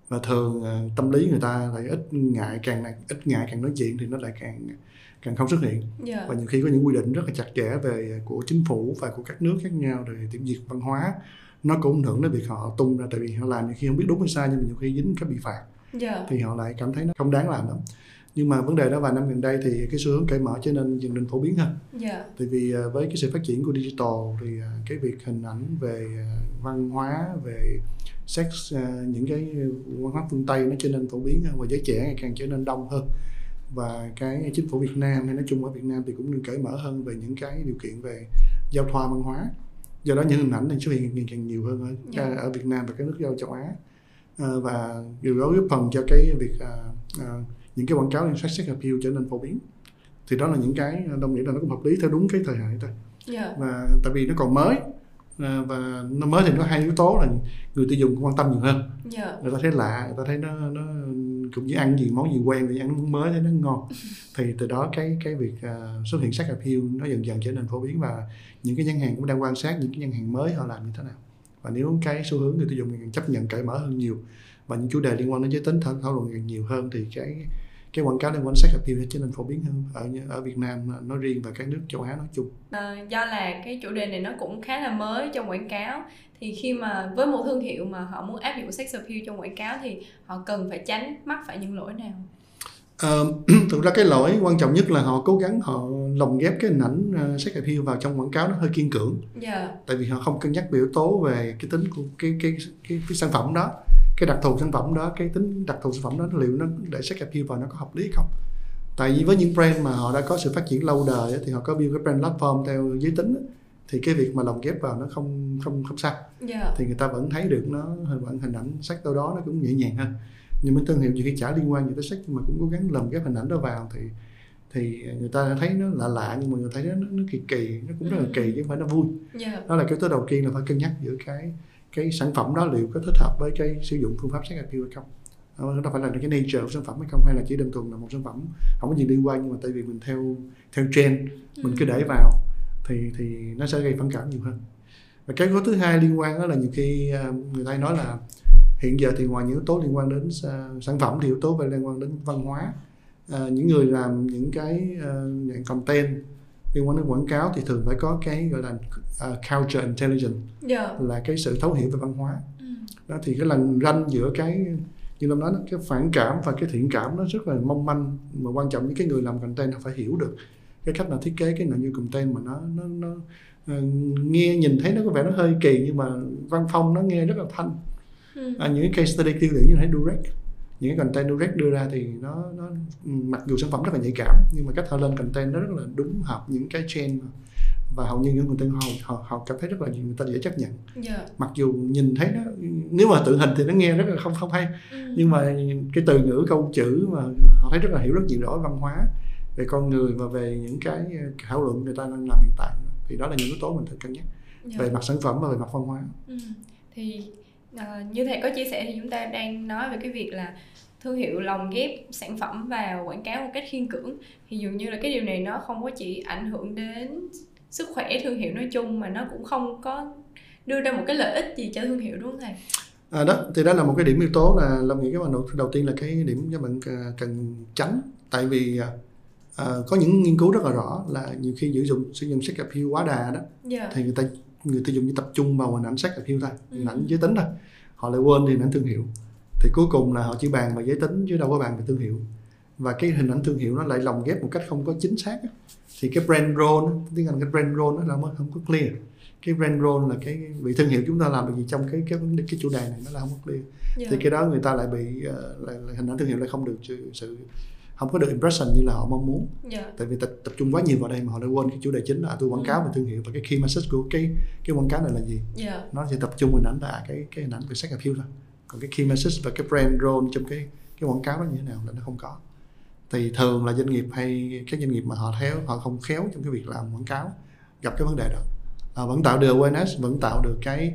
Và thường ờ, tâm lý người ta lại ít ngại càng ít ngại càng nói chuyện thì nó lại càng càng không xuất hiện. Dạ. Và nhiều khi có những quy định rất là chặt chẽ về của chính phủ và của các nước khác nhau về kiểm duyệt văn hóa. Nó cũng ảnh hưởng đến việc họ tung ra tại vì họ làm nhiều khi không biết đúng hay sai nhưng mà nhiều khi dính cái bị phạt. Dạ. Thì họ lại cảm thấy nó không đáng làm lắm nhưng mà vấn đề đó vài năm gần đây thì cái xu hướng cởi mở trở nên dần dần phổ biến hơn. Dạ. Tại vì à, với cái sự phát triển của digital thì à, cái việc hình ảnh về à, văn hóa về sex những cái văn hóa phương tây nó trở nên phổ biến hơn và giới trẻ ngày càng trở nên đông hơn. Và cái chính phủ Việt Nam hay nói chung ở Việt Nam thì cũng nên cởi mở hơn về những cái điều kiện về giao thoa văn hóa. Do đó những hình ảnh này xuất hiện ngày càng nhiều hơn ở, Dạ. ở Việt Nam và các nước châu châu Á. À, và điều đó góp phần cho cái việc à, à, những cái quảng cáo liên sex appeal trở nên phổ biến. Thì đó là những cái đồng nghĩa là nó cũng hợp lý theo đúng cái thời hạn thôi. Dạ. Và tại vì nó còn mới à, và nó mới thì nó hai yếu tố là người tiêu dùng quan tâm nhiều hơn. Dạ. Người ta thấy lạ người ta thấy nó nó cũng như ăn gì món gì quen thì ăn món mới thấy nó ngon. Thì từ đó cái cái việc à, xuất hiện sex appeal nó dần dần trở nên phổ biến và những cái nhãn hàng cũng đang quan sát những cái nhãn hàng mới họ làm như thế nào. Và nếu cái xu hướng người tiêu dùng càng chấp nhận cởi mở hơn nhiều và những chủ đề liên quan đến giới tính thảo luận càng nhiều hơn thì cái cái quảng cáo liên quan sex appeal sẽ trở nên phổ biến hơn ở ở Việt Nam nói riêng và các nước châu Á nói chung. Ờ, do là cái chủ đề này nó cũng khá là mới trong quảng cáo. Thì khi mà với một thương hiệu mà họ muốn áp dụng sex appeal trong quảng cáo thì họ cần phải tránh mắc phải những lỗi nào? Ờ, thực ra cái lỗi quan trọng nhất là họ cố gắng họ lồng ghép cái hình ảnh uh, sex appeal vào trong quảng cáo nó hơi kiên cưỡng dạ. Tại vì họ không cân nhắc yếu tố về cái tính của cái cái cái, cái sản phẩm đó cái đặc thù sản phẩm đó cái tính đặc thù sản phẩm đó liệu nó để sex appeal vào nó có hợp lý không? Tại vì với những brand mà họ đã có sự phát triển lâu đời thì họ có build cái brand platform theo giới tính thì cái việc mà lồng ghép vào nó không không không sao. Dạ. Thì người ta vẫn thấy được nó vẫn hình ảnh sách đâu đó nó cũng nhẹ nhàng hơn. Nhưng mà thương hiệu nhiều khi chả liên quan gì tới sách nhưng mà cũng cố gắng lồng ghép hình ảnh đó vào thì thì người ta thấy nó lạ lạ nhưng mà người thấy nó, nó kỳ kỳ nó cũng rất là kỳ chứ không phải nó vui. Dạ. Đó là cái tố đầu tiên là phải cân nhắc giữa cái cái sản phẩm đó liệu có thích hợp với cái sử dụng phương pháp sex appeal hay không? Đó, nó phải là cái nature của sản phẩm hay không hay là chỉ đơn thuần là một sản phẩm không có gì liên quan nhưng mà tại vì mình theo theo trend mình cứ để vào thì thì nó sẽ gây phản cảm nhiều hơn. Và cái yếu thứ hai liên quan đó là nhiều khi à, người ta nói là hiện giờ thì ngoài những yếu tố liên quan đến à, sản phẩm thì yếu tố về liên quan đến văn hóa. À, những người làm những cái à, dạng content liên quan đến quảng cáo thì thường phải có cái gọi là uh, culture intelligence dạ là cái sự thấu hiểu về văn hóa ừ. đó thì cái lần ranh giữa cái như lâm nói đó, cái phản cảm và cái thiện cảm nó rất là mong manh mà quan trọng những cái người làm content họ phải hiểu được cái cách nào thiết kế cái nội dung content mà nó nó nó ờ, nghe nhìn thấy nó có vẻ nó hơi kỳ nhưng mà văn phong nó nghe rất là thanh Ừ. à, những cái case study tiêu điển như thấy direct những cái content direct đưa ra thì nó nó mặc dù sản phẩm rất là nhạy cảm nhưng mà cách họ lên content nó rất là đúng hợp những cái trend mà. và hầu như những content họ họ, họ cảm thấy rất là người ta dễ chấp nhận dạ mặc dù nhìn thấy nó nếu mà tự hình thì nó nghe rất là không không hay ừ. nhưng mà cái từ ngữ câu chữ mà họ thấy rất là hiểu rất nhiều rõ văn hóa về con người và về những cái thảo luận người ta đang làm hiện tại thì đó là những yếu tố mình phải cân nhắc dạ. về mặt sản phẩm và về mặt văn hóa Ừ. Thì ờ, như thầy có chia sẻ thì chúng ta đang nói về cái việc là thương hiệu lồng ghép sản phẩm vào quảng cáo một cách khiên cưỡng thì dường như là cái điều này nó không có chỉ ảnh hưởng đến sức khỏe thương hiệu nói chung mà nó cũng không có đưa ra một cái lợi ích gì cho thương hiệu đúng không thầy? à, đó thì đó là một cái điểm yếu tố là lâm nghĩ cái phần đầu, đầu tiên là cái điểm các bạn à, cần tránh tại vì à, à, có những nghiên cứu rất là rõ là nhiều khi sử dụng sử dụng sex appeal quá đà đó Dạ. thì người ta người tiêu dùng chỉ tập trung vào hình ảnh sex appeal thôi Ừ. hình ảnh giới tính thôi. Họ lại quên đi hình ảnh thương hiệu. Thì cuối cùng là họ chỉ bàn về giới tính chứ đâu có bàn về thương hiệu. Và cái hình ảnh thương hiệu nó lại lồng ghép một cách không có chính xác thì cái brand role tiếng Anh cái brand role nó là không có clear. Cái brand role là cái vị thương hiệu chúng ta làm được gì trong cái cái cái chủ đề này nó là không có clear. Dạ. thì cái đó người ta lại bị lại, lại hình ảnh thương hiệu lại không được sự, sự không có được impression như là họ mong muốn. Dạ. tại vì tập, tập trung quá nhiều vào đây mà họ lại quên cái chủ đề chính là tôi quảng cáo về thương hiệu và cái key message của cái cái quảng cáo này là gì. Dạ. nó sẽ tập trung hình ảnh là cái cái hình ảnh về sex appeal thôi. Còn cái key message và cái brand role trong cái cái quảng cáo đó như thế nào là nó không có. Thì thường là doanh nghiệp hay các doanh nghiệp mà họ theo họ không khéo trong cái việc làm quảng cáo gặp cái vấn đề đó. À, vẫn tạo được awareness vẫn tạo được cái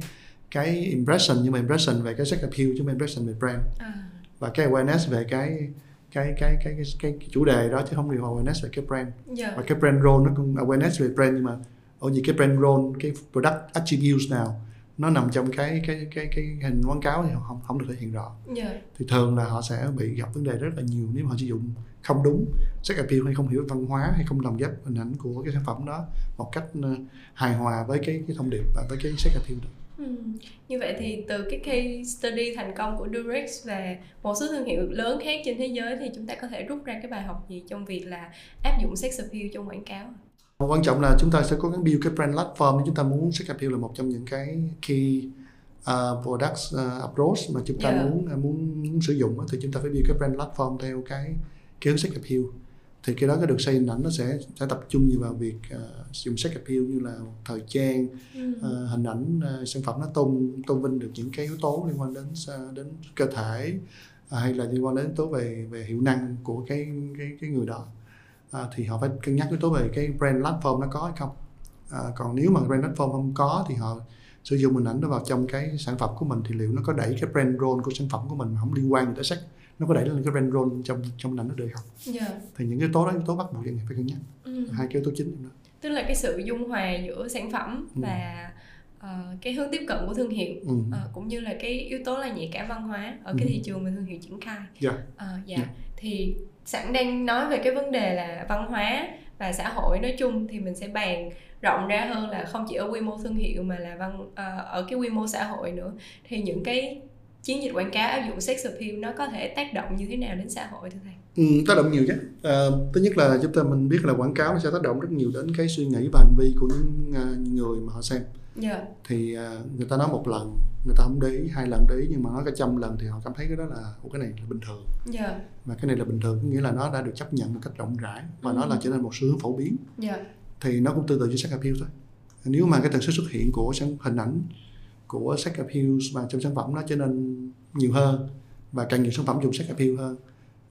cái impression nhưng mà impression về cái sex appeal chứ không phải impression về brand. À. và cái awareness về cái cái cái cái cái, cái, cái chủ đề đó chứ không điều awareness về cái brand. Dạ. và cái brand role nó cũng awareness về brand nhưng mà ở gì cái brand role cái product attributes nào nó nằm trong cái cái cái cái hình quảng cáo thì không không được thể hiện rõ. Dạ. Thì thường là họ sẽ bị gặp vấn đề rất là nhiều nếu mà họ sử dụng không đúng sex appeal hay không hiểu văn hóa hay không lồng ghép hình ảnh của cái sản phẩm đó một cách ờ, hài hòa với cái cái thông điệp và với cái sex appeal đó Ừ. Như vậy thì từ cái case study thành công của Durex và một số thương hiệu lớn khác trên thế giới thì chúng ta có thể rút ra cái bài học gì trong việc là áp dụng sex appeal trong quảng cáo? quan trọng là chúng ta sẽ cố gắng build cái brand platform chúng ta muốn sex appeal là một trong những cái key uh, products uh, approach mà chúng ta Yeah. muốn uh, muốn muốn sử dụng thì chúng ta phải build cái brand platform theo cái cái hướng sex appeal thì cái đó cái được xây hình ảnh nó sẽ sẽ tập trung nhiều vào việc uh, sử dụng sex appeal như là thời trang Ừ. Ờ, hình ảnh ờ, sản phẩm nó tôn tôn vinh được những cái yếu tố liên quan đến sa- đến cơ thể à, hay là liên quan đến yếu tố về về hiệu năng của cái cái cái người đó. À, thì họ phải cân nhắc yếu tố về cái brand platform nó có hay không. À, còn nếu mà brand platform không có thì họ sử dụng hình ảnh đó vào trong cái sản phẩm của mình thì liệu nó có đẩy cái brand role của sản phẩm của mình mà không liên quan tới sex nó có đẩy lên cái brand role trong trong ảnh nó được không Dạ. thì những yếu tố đó yếu tố bắt buộc doanh nghiệp phải cân nhắc Ừ. hai cái yếu tố chính trong đó Tức là cái sự dung hòa giữa sản phẩm Ừ. và ờ, cái hướng tiếp cận của thương hiệu ừ. Ờ, cũng như là cái yếu tố là nhạy cảm văn hóa ở cái Ừ. thị trường mà thương hiệu triển khai. Dạ. Ờ, dạ. Dạ. Thì sẵn đang nói về cái vấn đề là văn hóa và xã hội nói chung thì mình sẽ bàn rộng ra hơn là không chỉ ở quy mô thương hiệu mà là văn ờ, ở cái quy mô xã hội nữa. Thì những cái chiến dịch quảng cáo áp dụng sex appeal nó có thể tác động như thế nào đến xã hội thưa thầy? Ừ, tác động nhiều chứ. À, thứ nhất là chúng ta mình biết là quảng cáo nó sẽ tác động rất nhiều đến cái suy nghĩ và hành vi của những à, người mà họ xem. Dạ. Thì à, người ta nói một lần, người ta không để ý, hai lần để ý nhưng mà nói cả trăm lần thì họ cảm thấy cái đó là "Ủa, cái này là bình thường. Dạ. Và cái này là bình thường có nghĩa là nó đã được chấp nhận một cách rộng rãi và Ừ. nó là trở nên một xu hướng phổ biến. Dạ. Thì nó cũng tương tự như sex appeal thôi. Nếu mà cái tần suất xuất hiện của sản hình ảnh của sex appeal mà trong sản phẩm nó trở nên nhiều hơn và càng nhiều sản phẩm dùng sex appeal hơn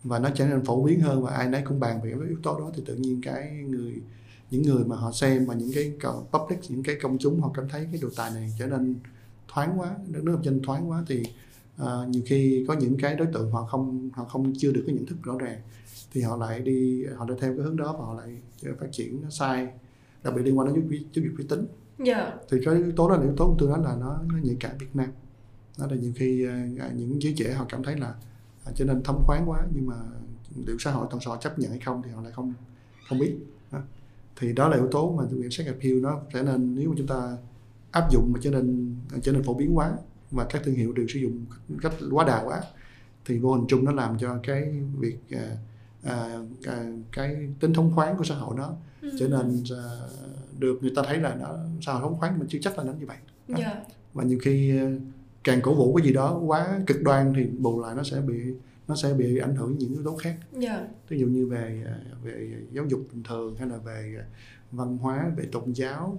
và nó trở nên phổ biến hơn và ai nấy cũng bàn về cái yếu tố đó thì tự nhiên cái người những người mà họ xem và những cái public những cái công chúng họ cảm thấy cái đồ tài này trở nên thoáng quá đất nước trên thoáng quá thì uh, nhiều khi có những cái đối tượng họ không họ không chưa được cái nhận thức rõ ràng thì họ lại đi họ lại theo cái hướng đó và họ lại phát triển nó sai đặc biệt liên quan đến giáo giáo dục uy tín Dạ. Thì cái yếu tố đó là yếu tố tôi nói là nó, nó nhạy cảm Việt Nam. Đó là nhiều khi à, à những giới trẻ họ cảm thấy là à, trở nên thấm khoáng quá nhưng mà liệu xã hội toàn xã chấp nhận hay không thì họ lại không không biết. Đó. thì đó là yếu tố mà tôi nghĩ sex appeal nó trở nên nếu mà chúng ta áp dụng mà trở nên à, trở nên phổ biến quá và các thương hiệu đều sử dụng cách quá đà quá thì vô hình chung nó làm cho cái việc à, à, à, cái tính thông khoáng của xã hội nó Ừ. trở nên à, được người ta thấy là nó xã hội thông khoáng mà chưa chắc là nó như vậy Dạ. và nhiều khi ờ, càng cổ vũ cái gì đó quá cực đoan thì bù lại nó sẽ bị nó sẽ bị ảnh hưởng những yếu tố khác Dạ. ví dụ như về ờ, về giáo dục bình thường hay là về văn hóa về tôn giáo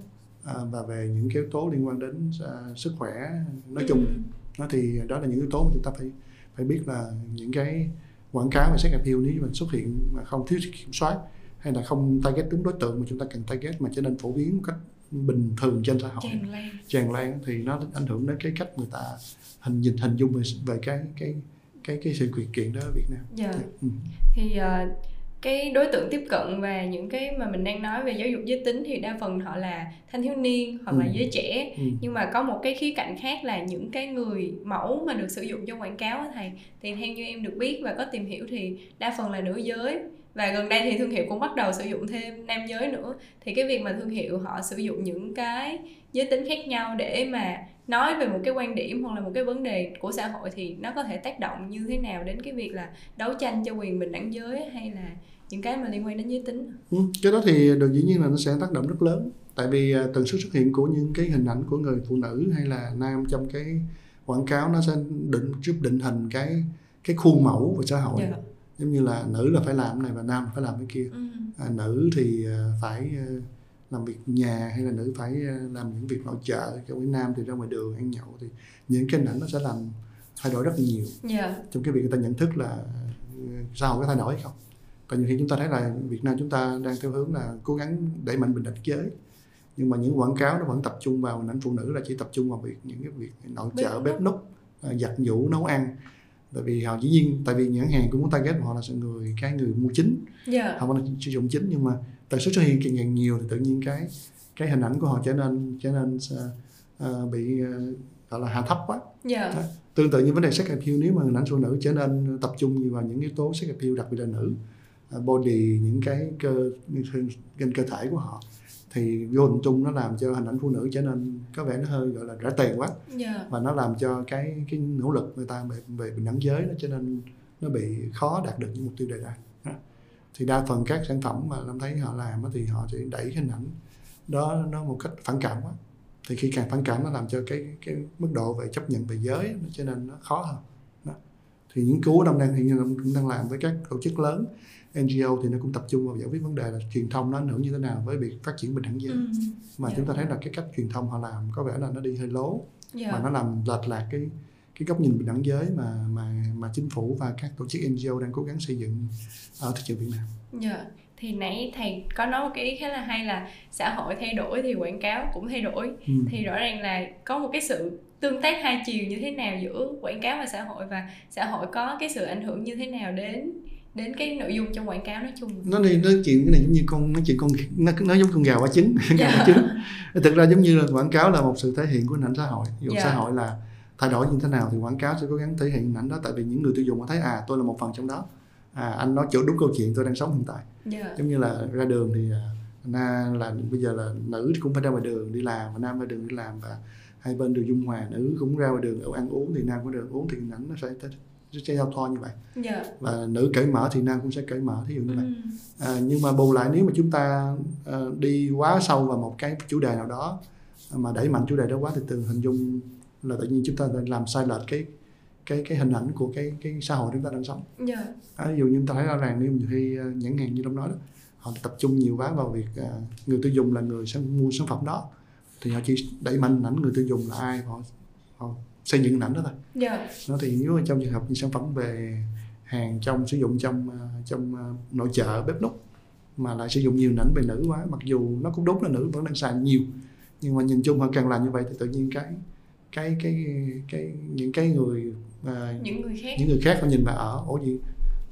và về những cái yếu tố liên quan đến ờ, sức khỏe nói chung Ừ. nó thì đó là những yếu tố mà chúng ta phải phải biết là những cái quảng cáo về sex appeal nếu như mình xuất hiện mà không thiếu sự kiểm soát hay là không target đúng đối tượng mà chúng ta cần target mà trở nên phổ biến một cách bình thường trên xã hội Tràn lan. tràn lan thì nó ảnh hưởng đến cái cách người ta hình nhìn hình dung về, về cái cái cái cái sự kiện kiện đó ở Việt Nam. Dạ. Ừ. thì ờ, cái đối tượng tiếp cận và những cái mà mình đang nói về giáo dục giới tính thì đa phần họ là thanh thiếu niên hoặc là Ừ. giới trẻ Ừ. nhưng mà có một cái khía cạnh khác là những cái người mẫu mà được sử dụng trong quảng cáo thầy thì theo như em được biết và có tìm hiểu thì đa phần là nữ giới và gần đây thì thương hiệu cũng bắt đầu sử dụng thêm nam giới nữa thì cái việc mà thương hiệu họ sử dụng những cái giới tính khác nhau để mà nói về một cái quan điểm hoặc là một cái vấn đề của xã hội thì nó có thể tác động như thế nào đến cái việc là đấu tranh cho quyền bình đẳng giới hay là những cái mà liên quan đến giới tính Ừ. Cái đó thì được dĩ nhiên là nó sẽ tác động rất lớn tại vì à, tần suất xuất hiện của những cái hình ảnh của người phụ nữ hay là nam trong cái quảng cáo nó sẽ định giúp định hình cái cái khuôn mẫu của xã hội dạ. giống như là nữ là phải làm cái này và nam là phải làm cái kia ừ. à, nữ thì à, phải à, làm việc nhà hay là nữ phải à, làm những việc nội trợ trong cái nam thì ra ngoài đường ăn nhậu thì những cái hình ảnh nó sẽ làm thay đổi rất là nhiều. Dạ. Trong cái việc người ta nhận thức là xã hội có thay đổi hay không? Còn nhiều khi chúng ta thấy là Việt Nam chúng ta đang theo hướng là cố gắng đẩy mạnh bình đẳng giới nhưng mà những quảng cáo nó vẫn tập trung vào hình ảnh phụ nữ là chỉ tập trung vào việc những cái việc nội trợ bếp núc à, giặt giũ nấu ăn tại vì họ dĩ nhiên tại vì những hàng cũng muốn target họ là người cái người mua chính. Dạ. Họ vẫn là sử dụng chính nhưng mà tần suất xuất hiện càng ngày nhiều thì tự nhiên cái cái hình ảnh của họ trở nên trở nên uh, bị uh, gọi là hạ thấp quá. Dạ. Đó. tương tự như vấn đề sex appeal nếu mà hình ảnh phụ nữ trở nên tập trung nhiều vào những yếu tố sex appeal đặc biệt là nữ uh, body những cái cơ trên cơ thể của họ thì vô hình chung nó làm cho hình ảnh phụ nữ trở nên có vẻ nó hơi gọi là rẻ tiền quá. Dạ. Và nó làm cho cái cái nỗ lực người ta về về bình đẳng giới nó trở nên nó bị khó đạt được những mục tiêu đề ra. Thì đa phần các sản phẩm mà lâm thấy họ làm thì họ sẽ đẩy hình ảnh đó nó một cách phản cảm quá. Thì khi càng phản cảm nó làm cho cái cái mức độ về chấp nhận về giới nó trở nên nó khó hơn. Đó. thì những cứu đông đang hiện đang làm với các tổ chức lớn NGO thì nó cũng tập trung vào giải quyết vấn đề là truyền thông nó ảnh hưởng như thế nào với việc phát triển bình đẳng giới ừ. mà Dạ. chúng ta thấy là cái cách truyền thông họ làm có vẻ là nó đi hơi lố dạ mà nó làm lệch lạc cái cái góc nhìn bình đẳng giới mà mà mà chính phủ và các tổ chức NGO đang cố gắng xây dựng ở thị trường Việt Nam. Dạ, thì nãy thầy có nói một cái ý khá là hay là xã hội thay đổi thì quảng cáo cũng thay đổi Ừ. thì rõ ràng là có một cái sự tương tác hai chiều như thế nào giữa quảng cáo và xã hội và xã hội có cái sự ảnh hưởng như thế nào đến đến cái nội dung trong quảng cáo nói chung Nó đi nói chuyện cái này giống như con nói chuyện con nó nó giống con gà quả trứng, gà Dạ. quả trứng. Thực ra giống như là quảng cáo là một sự thể hiện của hình ảnh xã hội. Ví dụ Dạ. xã hội là thay đổi như thế nào thì quảng cáo sẽ cố gắng thể hiện hình ảnh đó tại vì những người tiêu dùng họ thấy à tôi là một phần trong đó. À anh nói chỗ đúng câu chuyện tôi đang sống hiện tại. dạ giống như là ra đường thì à, na là bây giờ là nữ cũng phải ra ngoài đường đi làm và nam ra đường đi làm và hai bên đều dung hòa nữ cũng ra ngoài đường ăn uống thì nam có đường uống thì hình ảnh nó sẽ sẽ giao thoa như vậy. Dạ. Và nữ cởi mở thì nam cũng sẽ cởi mở thí dụ như vậy. Ừ. à, nhưng mà bù lại nếu mà chúng ta à, đi quá sâu vào một cái chủ đề nào đó mà đẩy mạnh chủ đề đó quá thì từ hình dung là tự nhiên chúng ta làm sai lệch cái cái cái hình ảnh của cái cái xã hội chúng ta đang sống. Dạ. À, ví dụ như ta thấy rõ ràng nếu khi ờ, nhãn hàng như ông nói đó họ tập trung nhiều quá vào việc ờ, người tiêu dùng là người sẽ mua sản phẩm đó thì họ chỉ đẩy mạnh ảnh người tiêu dùng là ai họ họ xây dựng hình ảnh đó thôi. Dạ. Nó thì nếu mà trong trường hợp như sản phẩm về hàng trong sử dụng trong ờ, trong ờ, nội trợ bếp núc mà lại sử dụng nhiều hình ảnh về nữ quá mặc dù nó cũng đúng là nữ vẫn đang xài nhiều nhưng mà nhìn chung họ càng làm như vậy thì tự nhiên cái cái cái cái những cái người ờ, những người khác. những người khác họ nhìn vào ở ủa gì?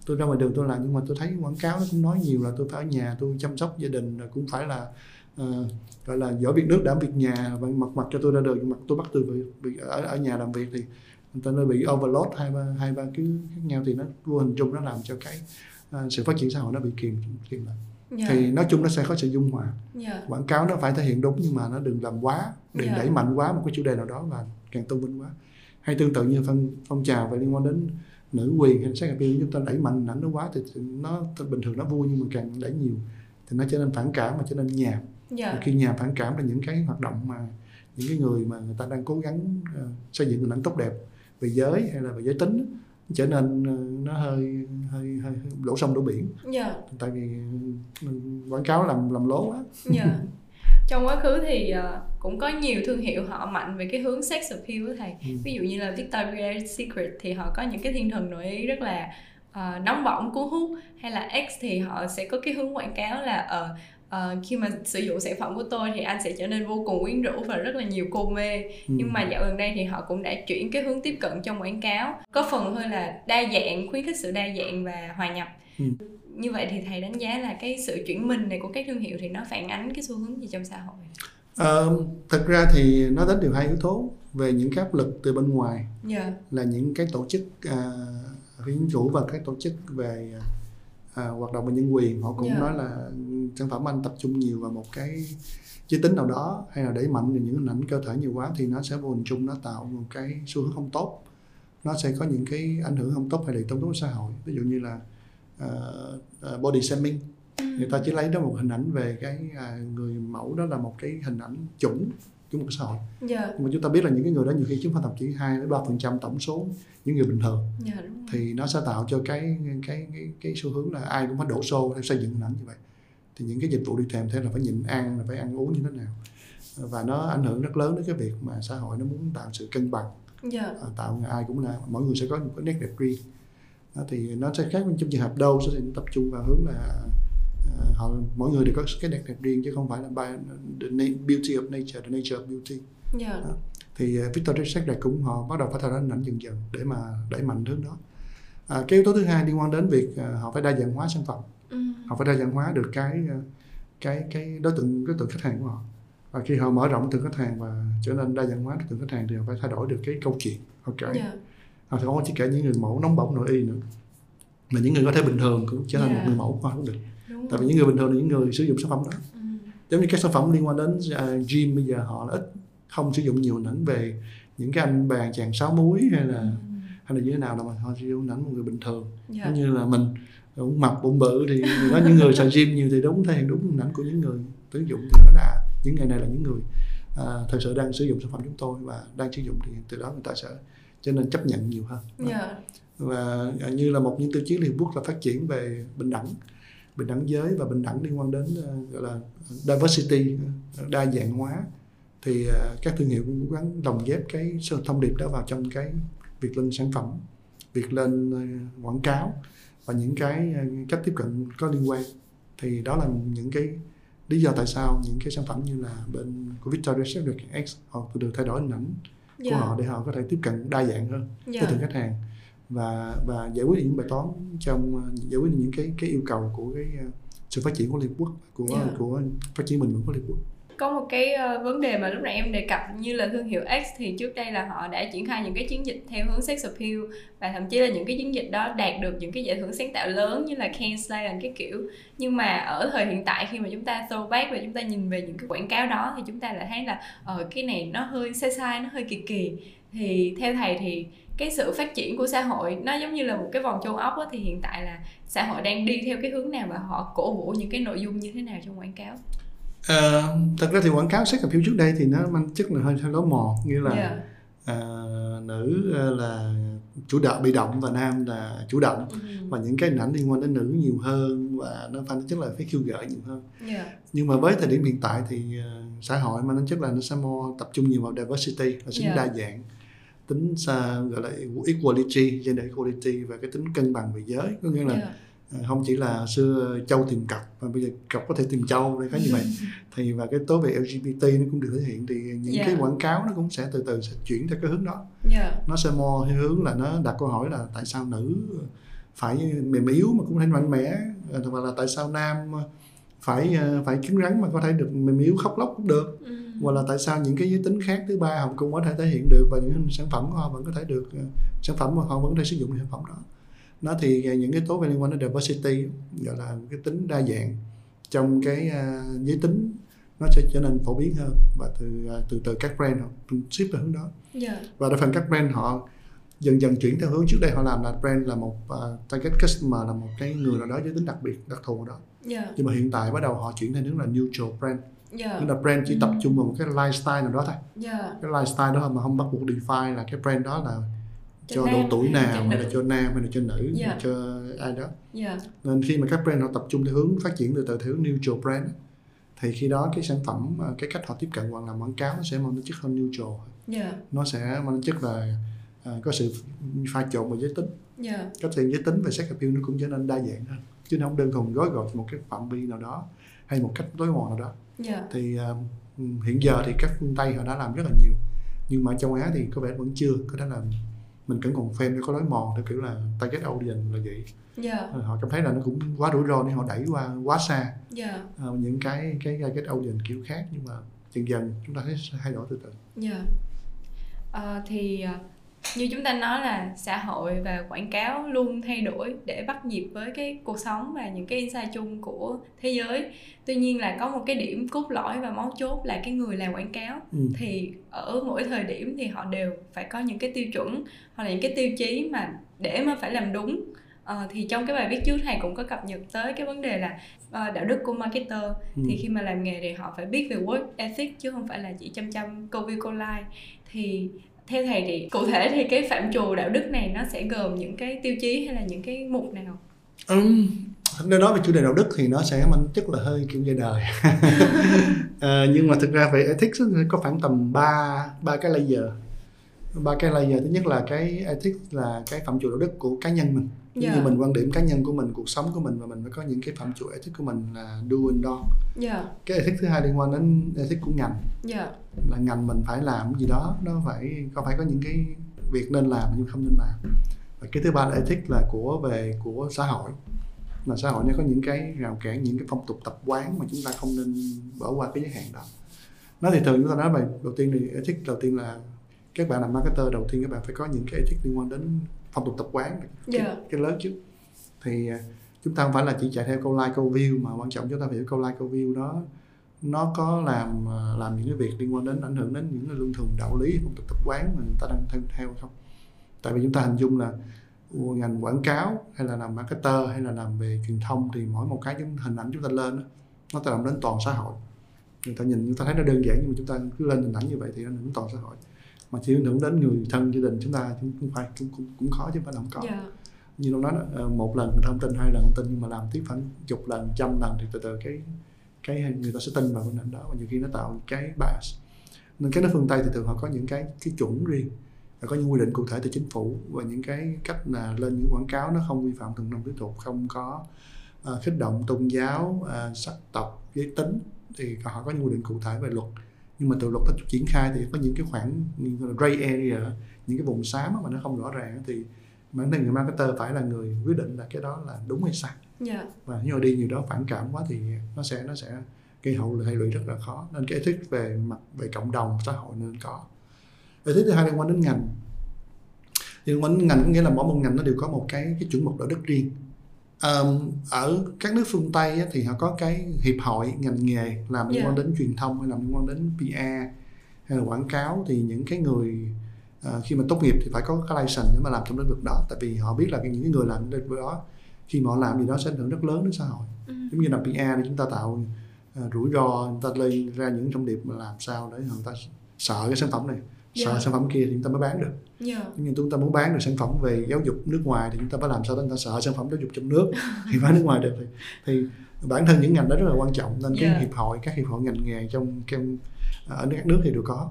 Tôi ra ngoài đường tôi làm nhưng mà tôi thấy quảng cáo nó cũng nói nhiều là tôi phải ở nhà tôi chăm sóc gia đình rồi cũng phải là ờ, gọi là giỏi việc nước đảm việc nhà và mặc mặc cho tôi ra nhưng mà tôi bắt bị, bị ở ở nhà làm việc thì người ta nó bị overload hai ba hai ba cái khác nhau thì nó vô hình chung nó làm cho cái ờ, sự phát triển xã hội nó bị kìm kìm lại. Dạ. Thì nói chung nó sẽ có sự dung hòa. Dạ. Quảng cáo nó phải thể hiện đúng nhưng mà nó đừng làm quá đừng Dạ. đẩy mạnh quá một cái chủ đề nào đó và càng tôn vinh quá. Hay tương tự như phong phong trào về liên quan đến nữ quyền hay sex appeal chúng ta đẩy mạnh ảnh nó quá thì nó bình thường nó vui nhưng mà càng đẩy nhiều thì nó trở nên phản cảm mà trở nên nhàm dạ khi nhàm phản cảm là những cái hoạt động mà những cái người mà người ta đang cố gắng ờ, xây dựng hình ảnh tốt đẹp về giới hay là về giới tính trở nên ờ, nó hơi hơi hơi, đổ sông đổ biển dạ tại vì ừ, quảng cáo làm làm lố quá Dạ. Trong quá khứ thì ờ, cũng có nhiều thương hiệu họ mạnh về cái hướng sex appeal thầy. Ừ. Ví dụ như là Victoria's Secret thì họ có những cái thiên thần nội ý rất là ờ, nóng bỏng cuốn hút hay là X thì họ sẽ có cái hướng quảng cáo là ờ, ờ, khi mà sử dụng sản phẩm của tôi thì anh sẽ trở nên vô cùng quyến rũ và rất là nhiều cô mê. Ừ. nhưng mà dạo gần đây thì họ cũng đã chuyển cái hướng tiếp cận trong quảng cáo. Có phần hơi là đa dạng khuyến khích sự đa dạng và hòa nhập. Ừ. như vậy thì thầy đánh giá là cái sự chuyển mình này của các thương hiệu thì nó phản ánh cái xu hướng gì trong xã hội? Ờ, thật ra thì nó đến điều hai yếu tố. Về những cái áp lực từ bên ngoài dạ. là những cái tổ chức à, chính chủ và các tổ chức về à, hoạt động về nhân quyền họ cũng Dạ. nói là sản phẩm anh tập trung nhiều vào một cái giới tính nào đó hay là đẩy mạnh những hình ảnh cơ thể nhiều quá thì nó sẽ vô hình chung nó tạo một cái xu hướng không tốt. Nó sẽ có những cái ảnh hưởng không tốt hay là tổn thương xã hội. Ví dụ như là à, body shaming. Người ta chỉ lấy đó một hình ảnh về cái à, người mẫu đó là một cái hình ảnh chủng của một xã hội. Dạ. Nhưng mà chúng ta biết là những cái người đó nhiều khi chiếm khoảng thậm chí 2 đến 3 phần trăm tổng số những người bình thường. Dạ đúng rồi. thì nó sẽ tạo cho cái cái cái cái xu hướng là ai cũng phải đổ xô theo xây dựng hình ảnh như vậy. Thì những cái dịch vụ đi kèm theo là phải nhịn ăn là phải ăn uống như thế nào. Và nó ảnh hưởng rất lớn đến cái việc mà xã hội nó muốn tạo sự cân bằng. Dạ. À, tạo ai cũng là mỗi người sẽ có một cái nét đẹp riêng. Đó, thì nó sẽ khác trong trường hợp đâu sẽ tập trung vào hướng là họ mỗi người đều có cái nét đẹp riêng chứ không phải là by the beauty of nature the nature of beauty. Dạ. Thì uh, Victoria's Secret cũng họ bắt đầu phát thảo ra hình ảnh dần dần để mà đẩy mạnh hướng đó. À, cái yếu tố thứ hai liên quan đến việc à, họ phải đa dạng hóa sản phẩm. Ừ. họ phải đa dạng hóa được cái à, cái cái đối tượng đối tượng khách hàng của họ. Và khi họ mở rộng từng khách hàng và trở nên đa dạng hóa được từng khách hàng thì họ phải thay đổi được cái câu chuyện. Họ kể dạ. Họ không chỉ kể những người mẫu nóng bỏng nội y nữa. Mà những người có thể bình thường cũng trở thành Dạ. một người mẫu khoa học được tại vì những người bình thường là những người sử dụng sản phẩm đó. Ừ. giống như các sản phẩm liên quan đến à, gym bây giờ họ ít không sử dụng nhiều hình ảnh về những cái anh bàn chàng sáu múi hay là Ừ. hay là như thế nào đâu mà họ sử dụng hình ảnh một người bình thường. Dạ. Giống như là mình cũng mập bụng bự thì có những người xài gym nhiều thì đúng thể hiện đúng hình ảnh của những người sử dụng thì nó là những ngày này là những người à, thật sự đang sử dụng sản phẩm chúng tôi và đang sử dụng thì từ đó người ta sẽ cho nên chấp nhận nhiều hơn. Dạ. Và à, như là một những tiêu chí Liên Quốc là phát triển về bình đẳng bình đẳng giới và bình đẳng liên quan đến à, gọi là diversity đa dạng hóa thì à, các thương hiệu cũng cố gắng lồng ghép cái thông điệp đó vào trong cái việc lên sản phẩm việc lên à, quảng cáo và những cái cách tiếp cận có liên quan. Thì đó là những cái lý do tại sao những cái sản phẩm như là bên của Victoria's Secret X họ từ thay đổi hình ảnh của dạ. họ để họ có thể tiếp cận đa dạng hơn dạ. với từng khách hàng và và giải quyết những bài toán trong uh, giải quyết những cái cái yêu cầu của cái uh, sự phát triển của Liên Quốc của Yeah. của phát triển vững của Liên Quốc có một cái ờ, vấn đề mà lúc nãy em đề cập như là thương hiệu X thì trước đây là họ đã triển khai những cái chiến dịch theo hướng sex appeal và thậm chí là những cái chiến dịch đó đạt được những cái giải thưởng sáng tạo lớn như là Cannes Lion cái kiểu. Nhưng mà ở thời hiện tại khi mà chúng ta throwback và chúng ta nhìn về những cái quảng cáo đó thì chúng ta lại thấy là ờ cái này nó hơi sai sai, nó hơi kỳ kỳ. Thì theo thầy thì cái sự phát triển của xã hội nó giống như là một cái vòng châu ốc thì hiện tại là xã hội đang đi theo cái hướng nào và họ cổ vũ những cái nội dung như thế nào trong quảng cáo? Uh, thật ra thì quảng cáo sex appeal trước đây thì nó mang chất là hơi hơi lối mòn nghĩa là Dạ. à, nữ uh, là chủ động bị động và nam là chủ động Ừ. và những cái hình ảnh liên quan đến nữ nhiều hơn và nó phải chất là phải khiêu gợi nhiều hơn Dạ. nhưng mà với thời điểm hiện tại thì ờ, xã hội mà nó chất là nó sẽ more tập trung nhiều vào diversity là tính Yeah. đa dạng tính xa, gọi là equality gender equality và cái tính cân bằng về giới có nghĩa là Dạ. Không chỉ là xưa châu tìm cặp mà bây giờ cặp có thể tìm châu đây khá như vậy thì và cái tố về LGBT nó cũng được thể hiện thì những Yeah. cái quảng cáo nó cũng sẽ từ từ sẽ chuyển theo cái hướng đó Dạ. nó sẽ more theo hướng là nó đặt câu hỏi là tại sao nữ phải mềm yếu mà cũng thể mạnh mẽ hoặc là tại sao nam phải ờ, phải cứng rắn mà có thể được mềm yếu khóc lóc cũng được Ừ. hoặc là tại sao những cái giới tính khác thứ ba họ cũng có thể thể hiện được và những sản phẩm của họ vẫn có thể được ờ, sản phẩm mà họ vẫn có thể sử dụng sản phẩm đó nó thì ờ, những cái tố về liên quan đến diversity gọi là cái tính đa dạng trong cái ờ, giới tính nó sẽ trở nên phổ biến hơn và từ ờ, từ từ các brand họ ship theo hướng đó Dạ. và đa phần các brand họ dần dần chuyển theo hướng trước đây họ làm là brand là một uh, target customer là một cái người nào đó giới tính đặc biệt đặc thù đó Dạ. nhưng mà hiện tại bắt đầu họ chuyển theo hướng là neutral brand Dạ. tức là brand chỉ tập trung vào một cái lifestyle nào đó thôi Dạ. cái lifestyle đó mà không bắt buộc define là cái brand đó là Cho nam độ tuổi nào hay là cho nam hay là cho nữ Dạ. hay cho ai đó Dạ. nên khi mà các brand họ tập trung theo hướng phát triển từ từ theo hướng neutral brand thì khi đó cái sản phẩm ờ, cái cách họ tiếp cận hoặc làm quảng cáo nó sẽ mang tính chất hơn neutral Dạ. nó sẽ mang tính chất là à, có sự pha trộn về giới tính Dạ. có thể giới tính về sex appeal nó cũng trở nên đa dạng hơn chứ nó không đơn thuần gói gọn một cái phạm vi nào đó hay một cách tối mòn nào đó Dạ. thì à, hiện giờ thì các phương tây họ đã làm rất là nhiều nhưng mà ở châu á thì có vẻ vẫn chưa có thể là mình vẫn còn phê nó có lối mòn theo kiểu là target audience là vậy Dạ. họ cảm thấy là nó cũng quá rủi ro nên họ đẩy qua quá xa Dạ. à, những cái cái target audience kiểu khác nhưng mà dần dần chúng ta thấy thay đổi từ từ Dạ. Ờ, thì ờ, như chúng ta nói là xã hội và quảng cáo luôn thay đổi để bắt nhịp với cái cuộc sống và những cái insight chung của thế giới. Tuy nhiên là có một cái điểm cốt lõi và mấu chốt là cái người làm quảng cáo ừ. thì ở mỗi thời điểm thì họ đều phải có những cái tiêu chuẩn hoặc là những cái tiêu chí mà để mà phải làm đúng Ờ, thì trong cái bài viết trước thầy cũng có cập nhật tới cái vấn đề là ờ, đạo đức của marketer Ừ. thì khi mà làm nghề thì họ phải biết về work ethic chứ không phải là chỉ chăm chăm câu view câu like thì theo thầy thì cụ thể thì cái phạm trù đạo đức này nó sẽ gồm những cái tiêu chí hay là những cái mục nào? Um, nếu nói về chủ đề đạo đức thì nó sẽ mang chất là hơi kiểu dài đời à, nhưng mà thực ra về ethics có khoảng tầm 3 ba cái layer ba cái layer thứ nhất là cái ethics là cái phạm trù đạo đức của cá nhân mình. Dạ. như mình quan điểm cá nhân của mình cuộc sống của mình và mình phải có những cái phạm trù ethics của mình là do and don't. Dạ. Cái ethics thứ hai liên quan đến ethics của ngành. Dạ. Là ngành mình phải làm cái gì đó nó phải có phải có những cái việc nên làm nhưng không nên làm. Và cái thứ ba là ethics là của về của xã hội. Là xã hội nó có những cái rào cản những cái phong tục tập quán mà chúng ta không nên bỏ qua cái giới hạn đó. Nói thì thường chúng ta nói về đầu tiên thì ethics đầu tiên là các bạn làm marketer đầu tiên các bạn phải có những cái ethics liên quan đến phong tục tập quán cái, Dạ. cái lớn trước thì à, chúng ta không phải là chỉ chạy theo câu like câu view mà quan trọng chúng ta phải hiểu câu like câu view đó nó có làm à, làm những cái việc liên quan đến ảnh hưởng đến những cái luân thường đạo lý phong tục tập quán mà người ta đang theo, theo không? Tại vì chúng ta hình dung là ngành quảng cáo hay là làm marketer hay là làm về truyền thông thì mỗi một cái chúng hình ảnh chúng ta lên nó tác động đến toàn xã hội. Người ta nhìn chúng ta thấy nó đơn giản nhưng mà chúng ta cứ lên hình ảnh như vậy thì nó ảnh hưởng đến toàn xã hội mà chỉ ảnh hưởng đến người thân gia đình chúng ta cũng cũng phải cũng, cũng, cũng khó chứ không phải là không có. Dạ. như lúc đó ờ, một lần người ta không tin hai lần không tin nhưng mà làm tiếp khoảng chục lần trăm lần thì từ từ cái cái người ta sẽ tin vào hình ảnh đó và nhiều khi nó tạo cái bias. Nên cái nước phương tây thì thường họ có những cái cái chuẩn riêng và có những quy định cụ thể từ chính phủ và những cái cách là lên những quảng cáo nó không vi phạm thường đồng tiếp tục không có ờ, kích động tôn giáo ờ, sắc tộc giới tính thì họ có những quy định cụ thể về luật nhưng mà từ luật nó triển khai thì có những cái khoảng gray area những cái vùng xám mà nó không rõ ràng thì bản thân người marketer phải là người quyết định là cái đó là đúng hay sai. Dạ. và nếu mà đi nhiều đó phản cảm quá thì nó sẽ nó sẽ gây hậu hệ lụy rất là khó. Nên cái ethics về mặt về cộng đồng xã hội nên có. Ethics thứ hai liên quan đến ngành. Liên quan đến ngành có nghĩa là mỗi một ngành nó đều có một cái cái chuẩn mực đạo đức riêng Ờm, ở các nước phương Tây á, thì họ có cái hiệp hội ngành nghề làm liên quan đến truyền thông hay làm liên quan đến PR hay là quảng cáo. Thì những cái người à, khi mà tốt nghiệp thì phải có cái license để mà làm trong lĩnh vực đó tại vì họ biết là những cái người làm lĩnh vực đó khi mà họ làm gì đó sẽ ảnh hưởng rất lớn đến xã hội. Ừ. giống như làm PR thì chúng ta tạo à, rủi ro chúng ta lên ra những thông điệp mà làm sao để người ta sợ cái sản phẩm này sợ Dạ. sản phẩm kia thì chúng ta mới bán được Dạ. giống như chúng ta muốn bán được sản phẩm về giáo dục nước ngoài thì chúng ta phải làm sao để người ta sợ sản phẩm giáo dục trong nước thì bán nước ngoài được thì, thì bản thân những ngành đó rất là quan trọng nên cái Dạ. hiệp hội các hiệp hội ngành nghề trong trong ở các nước thì đều có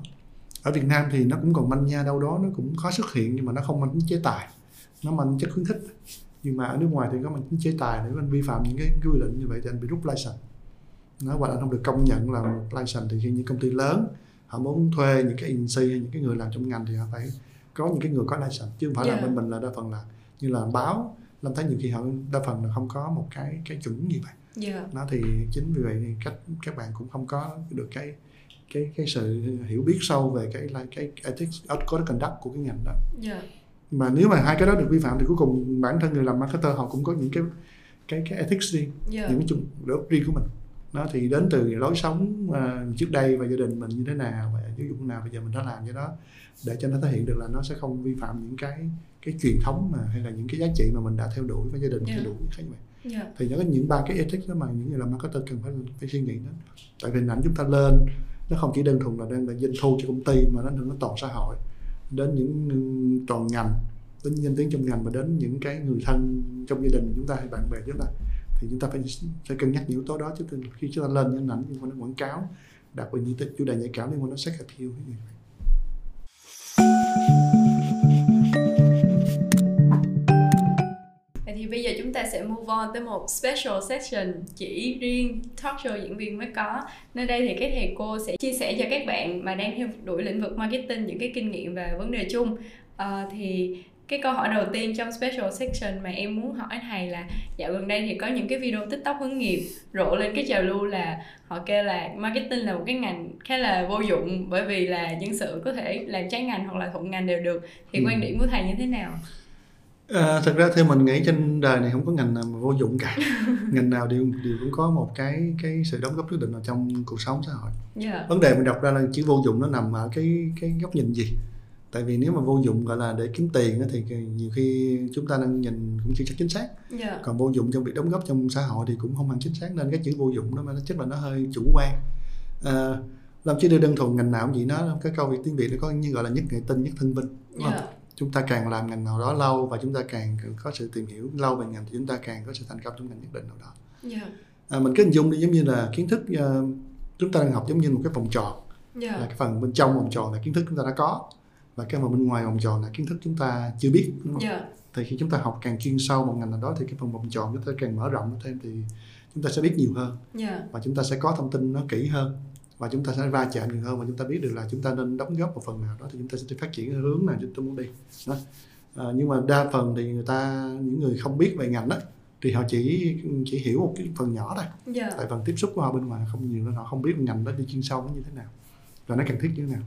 ở Việt Nam thì nó cũng còn manh nha đâu đó nó cũng có xuất hiện nhưng mà nó không mang tính chế tài nó mang tính chất khuyến khích nhưng mà ở nước ngoài thì có mang tính chế tài nếu anh vi phạm những cái, quy định như vậy thì anh bị rút license nó hoặc là anh không được công nhận là license thì khi những công ty lớn họ muốn thuê những cái agency hay những cái người làm trong ngành thì họ phải có những cái người có license chứ không phải là Yeah. bên mình là đa phần là như là báo làm thấy nhiều khi họ đa phần là không có một cái cái chuẩn như vậy Dạ. nó thì chính vì vậy thì cách các bạn cũng không có được cái cái cái sự hiểu biết sâu về cái là cái ethics code conduct của cái ngành đó Dạ. mà nếu mà hai cái đó được vi phạm thì cuối cùng bản thân người làm marketer họ cũng có những cái cái cái ethics riêng Dạ. những cái đức riêng của mình nó thì đến từ lối sống à, trước đây và gia đình mình như thế nào và giáo dục nào bây giờ mình đã làm cái đó để cho nó thể hiện được là nó sẽ không vi phạm những cái cái truyền thống mà hay là những cái giá trị mà mình đã theo đuổi và gia đình Yeah. theo đuổi khác vậy Dạ. thì nó có những ba cái ethics đó mà những người làm marketer cần phải phải suy nghĩ đến tại vì hình ảnh chúng ta lên nó không chỉ đơn thuần là đang là doanh thu cho công ty mà nó đến toàn xã hội đến những toàn ngành đến danh tiếng trong ngành và đến những cái người thân trong gia đình chúng ta hay bạn bè chúng ta thì chúng ta phải phải cân nhắc những yếu tố đó chứ khi chúng ta lên những ảnh liên quan đến quảng cáo đặc biệt những chủ đề nhạy cảm liên quan đến sex appeal cái gì vậy Vậy thì bây giờ chúng ta sẽ move on tới một special section chỉ riêng talk show diễn viên mới có. Nơi đây thì các thầy cô sẽ chia sẻ cho các bạn mà đang theo đuổi lĩnh vực marketing những cái kinh nghiệm về vấn đề chung. Ờ, thì cái câu hỏi đầu tiên trong special section mà em muốn hỏi thầy là dạo gần đây thì có những cái video tiktok hướng nghiệp rộ lên cái trào lưu là họ kêu là marketing là một cái ngành khá là vô dụng bởi vì là nhân sự có thể làm trái ngành hoặc là thuận ngành đều được. Thì Ừ. quan điểm của thầy như thế nào? À, thật ra theo mình nghĩ trên đời này không có ngành nào mà vô dụng cả. Ngành nào đều đều cũng có một cái cái sự đóng góp nhất định vào trong cuộc sống xã hội. Dạ. Vấn đề mình đọc ra là chữ vô dụng nó nằm ở cái cái góc nhìn gì tại vì nếu mà vô dụng gọi là để kiếm tiền thì nhiều khi chúng ta đang nhìn cũng chưa chắc chính xác. Dạ. Còn vô dụng trong việc đóng góp trong xã hội thì cũng không hẳn chính xác nên cái chữ vô dụng đó mà nó chắc là nó hơi chủ quan. À, làm chứ đơn thuần ngành nào cũng vậy nó cái câu tiếng việt nó có như gọi là nhất nghệ tinh nhất thân vinh đúng không? dạ. Chúng ta càng làm ngành nào đó lâu và chúng ta càng có sự tìm hiểu lâu về ngành thì chúng ta càng có sự thành công trong ngành nhất định nào đó. Dạ. À, mình cứ hình dung đi giống như là kiến thức ờ, chúng ta đang học giống như một cái vòng tròn. Là dạ cái phần bên trong vòng tròn là kiến thức chúng ta đã có và cái phần bên ngoài vòng tròn là kiến thức chúng ta chưa biết đúng không? dạ. Thì khi chúng ta học càng chuyên sâu một ngành nào đó thì cái phần vòng tròn chúng ta càng mở rộng thêm thì chúng ta sẽ biết nhiều hơn. Dạ. Và chúng ta sẽ có thông tin nó kỹ hơn. Và chúng ta sẽ va chạm nhiều hơn và chúng ta biết được là chúng ta nên đóng góp một phần nào đó thì chúng ta sẽ phát triển hướng nào chúng ta muốn đi. Đó. À, nhưng mà đa phần thì người ta những người không biết về ngành đó thì họ chỉ chỉ hiểu một cái phần nhỏ thôi. Dạ. Tại phần tiếp xúc của họ bên ngoài không nhiều nên họ không biết ngành đó đi chuyên sâu nó như thế nào và nó cần thiết như thế nào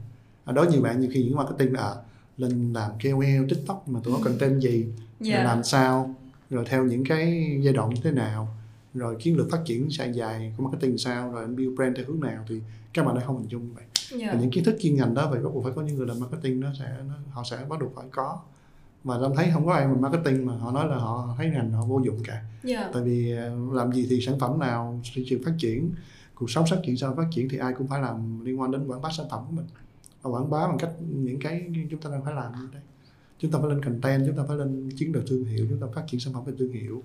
ở đó nhiều bạn nhiều khi những marketing là lên làm KOL TikTok mà tụi nó content gì? Dạ. rồi làm sao? Rồi theo những cái giai đoạn như thế nào? Rồi chiến lược phát triển dài dài của marketing sao? Rồi anh build brand theo hướng nào? Thì các bạn đã không hình dung như vậy. Dạ. và những kiến thức chuyên ngành đó phải bắt buộc phải có những người làm marketing nó sẽ nó, họ sẽ bắt buộc phải có. Mà Lâm thấy không có ai mà marketing mà họ nói là họ thấy ngành họ vô dụng cả. Dạ. tại vì ờ, làm gì thì sản phẩm nào thị trường phát triển? Cuộc sống phát triển sao phát triển thì ai cũng phải làm liên quan đến quảng bá sản phẩm của mình và quảng bá bằng cách những cái chúng ta đang phải làm như đây chúng ta phải lên content chúng ta phải lên chiến lược thương hiệu chúng ta phát triển sản phẩm về thương hiệu.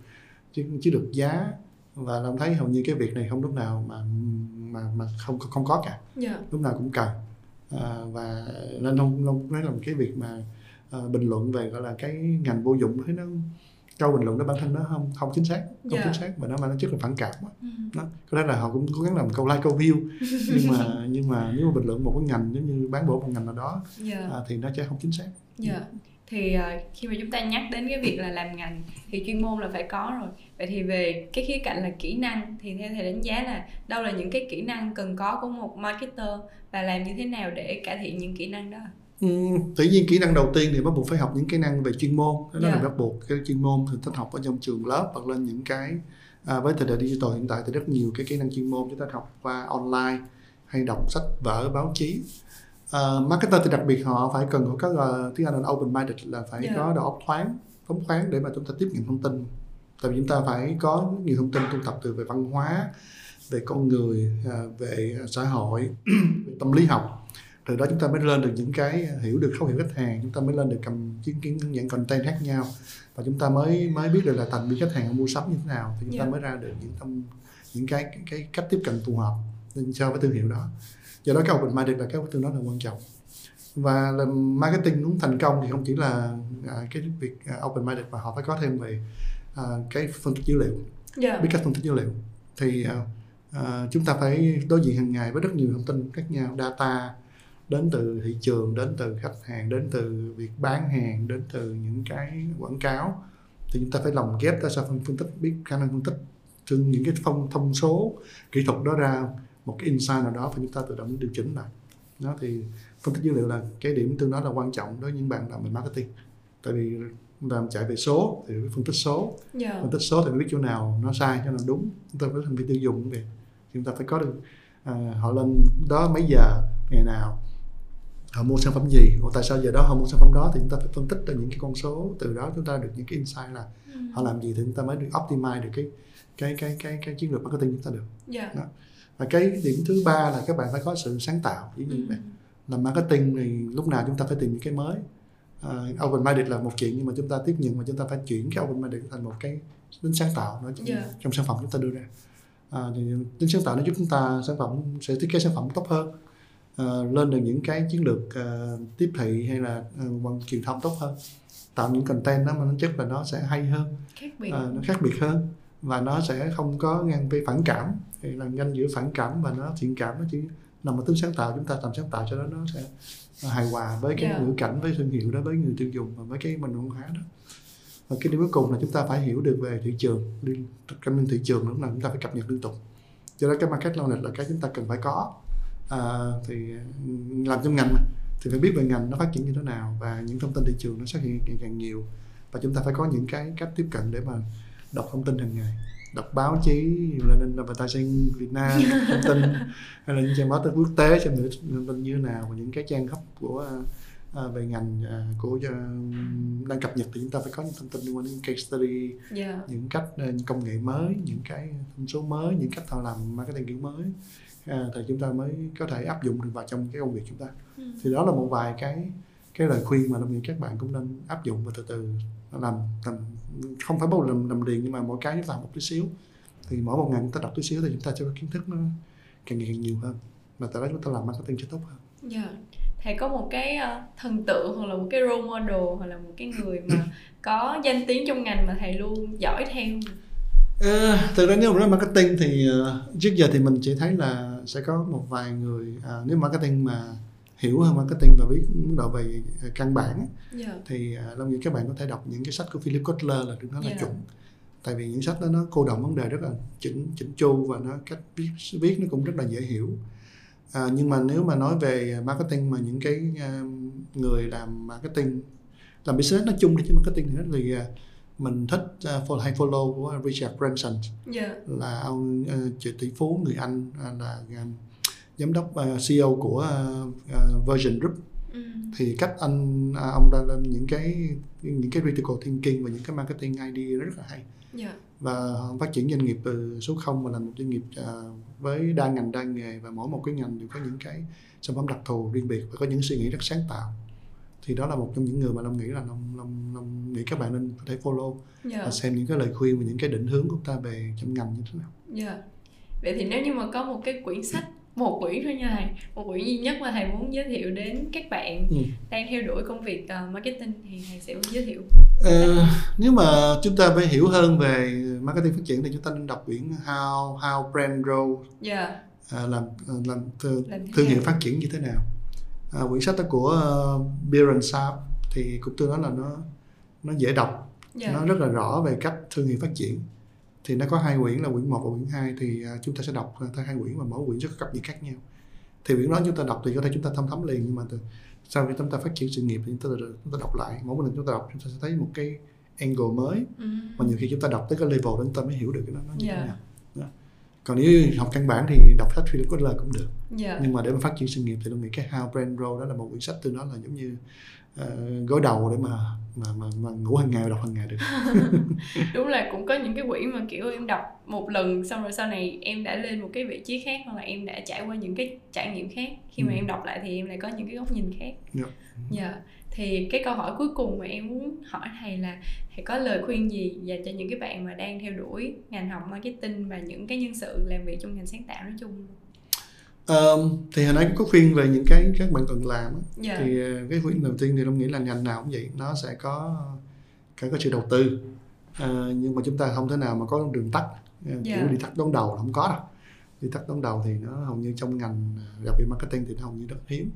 Chiến chiến lược giá và làm thấy hầu như cái việc này không lúc nào mà mà mà không không có cả. Dạ. lúc nào cũng cần. À, và nên không không nói là một cái việc mà à, bình luận về gọi là cái ngành vô dụng thấy nó câu bình luận đó bản thân nó không không chính xác không Dạ. chính xác và nó mà nó rất là phản cảm quá. Ừ. nó có lẽ là họ cũng cố gắng làm câu like câu view nhưng mà nhưng mà nếu mà bình luận một cái ngành giống như bán bổ một ngành nào đó Dạ. à, thì nó sẽ không chính xác Dạ. Thì ờ, khi mà chúng ta nhắc đến cái việc là làm ngành thì chuyên môn là phải có rồi. Vậy thì về cái khía cạnh là kỹ năng thì theo thầy đánh giá là đâu là những cái kỹ năng cần có của một marketer và làm như thế nào để cải thiện những kỹ năng đó? Tự nhiên kỹ năng đầu tiên thì bắt buộc phải học những kỹ năng về chuyên môn đó Dạ. là bắt buộc cái chuyên môn thì thích học ở trong trường lớp hoặc lên những cái à, với thời đại digital hiện tại thì rất nhiều cái kỹ năng chuyên môn chúng ta học qua online hay đọc sách vở báo chí à, marketer thì đặc biệt họ phải cần có uh, tiếng Anh là open minded là phải Dạ. có đầu óc thoáng phóng khoáng để mà chúng ta tiếp nhận thông tin tại vì chúng ta phải có nhiều thông tin thu thập từ về văn hóa về con người à, về xã hội về tâm lý học từ đó chúng ta mới lên được những cái hiểu được khẩu hiệu khách hàng chúng ta mới lên được cầm chứng kiến những content khác nhau và chúng ta mới mới biết được là thành viên khách hàng mua sắm như thế nào thì chúng ta Dạ. mới ra được những thông những cái cái, cái cách tiếp cận phù hợp cho với thương hiệu đó do đó cái open minded là cái tương đối là quan trọng và làm marketing muốn thành công thì không chỉ là à, cái việc à, open minded mà họ phải có thêm về à, cái phân tích dữ liệu Dạ. biết cách phân tích dữ liệu thì à, à, chúng ta phải đối diện hàng ngày với rất nhiều thông tin khác nhau data đến từ thị trường đến từ khách hàng đến từ việc bán hàng đến từ những cái quảng cáo. Thì chúng ta phải lồng ghép ra sao phân, phân tích biết khả năng phân tích từ những cái thông thông số kỹ thuật đó ra. Một cái insight nào đó và chúng ta tự động điều chỉnh lại. Đó thì phân tích dữ liệu là cái điểm tương đối là quan trọng đối với những bạn làm về marketing. Tại vì làm chạy về số thì phải phân tích số. Dạ. phân tích số thì mới biết chỗ nào nó sai chỗ nào đúng. Chúng ta phải thành viên tiêu dùng vậy chúng ta phải có được à, họ lên đó mấy giờ ngày nào họ mua sản phẩm gì? Hoặc tại sao giờ đó họ mua sản phẩm đó thì chúng ta phải phân tích ra những cái con số. Từ đó chúng ta được những cái insight là Ừ. họ làm gì thì chúng ta mới được optimize được cái cái cái cái cái chiến lược marketing chúng ta được. Dạ. và cái điểm thứ ba là các bạn phải có sự sáng tạo. Dụ như Ừ. vậy. Làm marketing thì lúc nào chúng ta phải tìm những cái mới. Uh, open minded là một chuyện nhưng mà chúng ta tiếp nhận và chúng ta phải chuyển cái open minded thành một cái tính sáng tạo nó trong, Dạ. trong sản phẩm chúng ta đưa ra. À, thì tính sáng tạo nó giúp chúng ta sản phẩm sẽ thiết kế sản phẩm tốt hơn à, lên được những cái chiến lược à, tiếp thị hay là bằng truyền thông tốt hơn. Tạo những content đó mà nó chất là nó sẽ hay hơn. Khác biệt. à, nó khác biệt hơn và nó sẽ không có ngang về phản cảm. Thì là ngăn giữa phản cảm và nó thiện cảm nó chỉ nằm ở tính sáng tạo chúng ta làm sáng tạo cho đó nó sẽ hài hòa với cái Dạ. ngữ cảnh với thương hiệu đó với người tiêu dùng và với cái mình văn hóa đó. Và cái điểm cuối cùng là chúng ta phải hiểu được về thị trường. Liên kinh doanh thị trường lúc nào chúng ta phải cập nhật liên tục. Do đó cái market knowledge là cái chúng ta cần phải có à, thì ừ, làm trong ngành mà. Thì phải biết về ngành nó phát triển như thế nào và những thông tin thị trường nó xuất hiện ngày càng nhiều. Và chúng ta phải có những cái cách tiếp cận để mà đọc thông tin hàng ngày. Đọc báo chí là nên advertising Việt Nam thông tin hay là những trang báo tin quốc tế xem những thông tin như thế nào và những cái trang hấp của à, về ngành à, của à, đang cập nhật thì chúng ta phải có những thông tin liên quan đến case study Dạ. những cách à, những công nghệ mới những cái thông số mới những cách họ làm marketing kiểu mới à, thì chúng ta mới có thể áp dụng được vào trong cái công việc chúng ta Ừ. thì đó là một vài cái cái lời khuyên mà tôi nghĩ các bạn cũng nên áp dụng và từ từ làm làm không phải giờ làm, làm liền nhưng mà mỗi cái chúng ta học một tí xíu thì mỗi một ngày chúng ta đọc tí xíu thì chúng ta sẽ có kiến thức nó càng ngày càng nhiều hơn và từ đó chúng ta làm marketing sẽ tốt hơn Dạ. Thầy có một cái ờ, thần tượng hoặc là một cái role model hoặc là một cái người mà có danh tiếng trong ngành mà thầy luôn dõi theo. Ờ, thực ra nếu mà nói marketing thì ờ, trước giờ thì mình chỉ thấy là sẽ có một vài người à, nếu marketing mà hiểu hơn marketing và biết mức độ về ờ, căn bản á, Dạ. thì uh, Long nghĩ các bạn có thể đọc những cái sách của Philip Kotler là được nó là Dạ. chuẩn tại vì những sách đó nó cô động vấn đề rất là chỉnh chỉnh chu và nó cách viết viết nó cũng rất là dễ hiểu à, nhưng mà nếu mà nói về marketing mà những cái uh, người làm marketing làm business nói chung đi chứ marketing thì thì uh, mình thích uh, hay follow của Richard Branson yeah. là ông uh, tỷ phú người Anh uh, là uh, giám đốc uh, CEO của uh, uh, Virgin Group Ừ. thì cách anh à, ông đã lên những cái những cái critical thinking và những cái marketing idea rất là hay yeah. và phát triển doanh nghiệp từ số 0 mà thành một doanh nghiệp uh, với đa ngành đa nghề và mỗi một cái ngành đều có những cái sản phẩm đặc thù riêng biệt và có những suy nghĩ rất sáng tạo thì đó là một trong những người mà Long nghĩ là Long, Long, Long nghĩ các bạn nên có thể follow yeah. và xem những cái lời khuyên và những cái định hướng của ta về trong ngành như thế nào. Yeah. Vậy thì nếu như mà có một cái quyển sách một quyển thôi nha thầy một quyển duy nhất mà thầy muốn giới thiệu đến các bạn ừ. đang theo đuổi công việc uh, marketing thì thầy sẽ giới thiệu uh, nếu mà chúng ta phải hiểu hơn về marketing phát triển thì chúng ta nên đọc quyển How How Brand Grow yeah. uh, làm làm, thương, làm thương hiệu phát triển như thế nào uh, quyển sách đó của uh, Byron Saab thì cũng tôi nói là nó nó dễ đọc yeah. nó rất là rõ về cách thương hiệu phát triển thì nó có hai quyển là quyển 1 và quyển 2 thì uh, chúng ta sẽ đọc theo hai quyển và mỗi quyển có cập nhật khác nhau thì quyển đó chúng ta đọc thì có thể chúng ta thâm thấm liền nhưng mà từ sau khi chúng ta phát triển sự nghiệp thì chúng ta chúng ta đọc lại mỗi lần chúng ta đọc chúng ta sẽ thấy một cái angle mới ừ. và nhiều khi chúng ta đọc tới cái level đó chúng ta mới hiểu được cái đó nó như yeah. thế nào đó. Còn nếu học căn bản thì đọc sách Philip Kotler cũng được yeah. nhưng mà để mà phát triển sự nghiệp thì tôi nghĩ cái How Brand Grow đó là một quyển sách tôi nói là giống như uh, gối đầu để mà mà mà, mà ngủ hàng ngày đọc hàng ngày được đúng là cũng có những cái quyển mà kiểu em đọc một lần xong rồi sau này em đã lên một cái vị trí khác hoặc là em đã trải qua những cái trải nghiệm khác khi mà ừ. em đọc lại thì em lại có những cái góc nhìn khác dạ yeah. yeah. Thì cái câu hỏi cuối cùng mà em muốn hỏi thầy là thầy có lời khuyên gì dành cho những cái bạn mà đang theo đuổi ngành học marketing và những cái nhân sự làm việc trong ngành sáng tạo nói chung Um, thì hồi nãy cũng có khuyên về những cái các bạn cần làm yeah. Dạ. thì ờ, cái khuyên đầu tiên thì tôi nghĩ là ngành nào cũng vậy nó sẽ có cái có sự đầu tư uh, nhưng mà chúng ta không thể nào mà có đường tắt yeah. Dạ. kiểu đi tắt đón đầu là không có đâu đi tắt đón đầu thì nó hầu như trong ngành đặc biệt marketing thì nó hầu như rất hiếm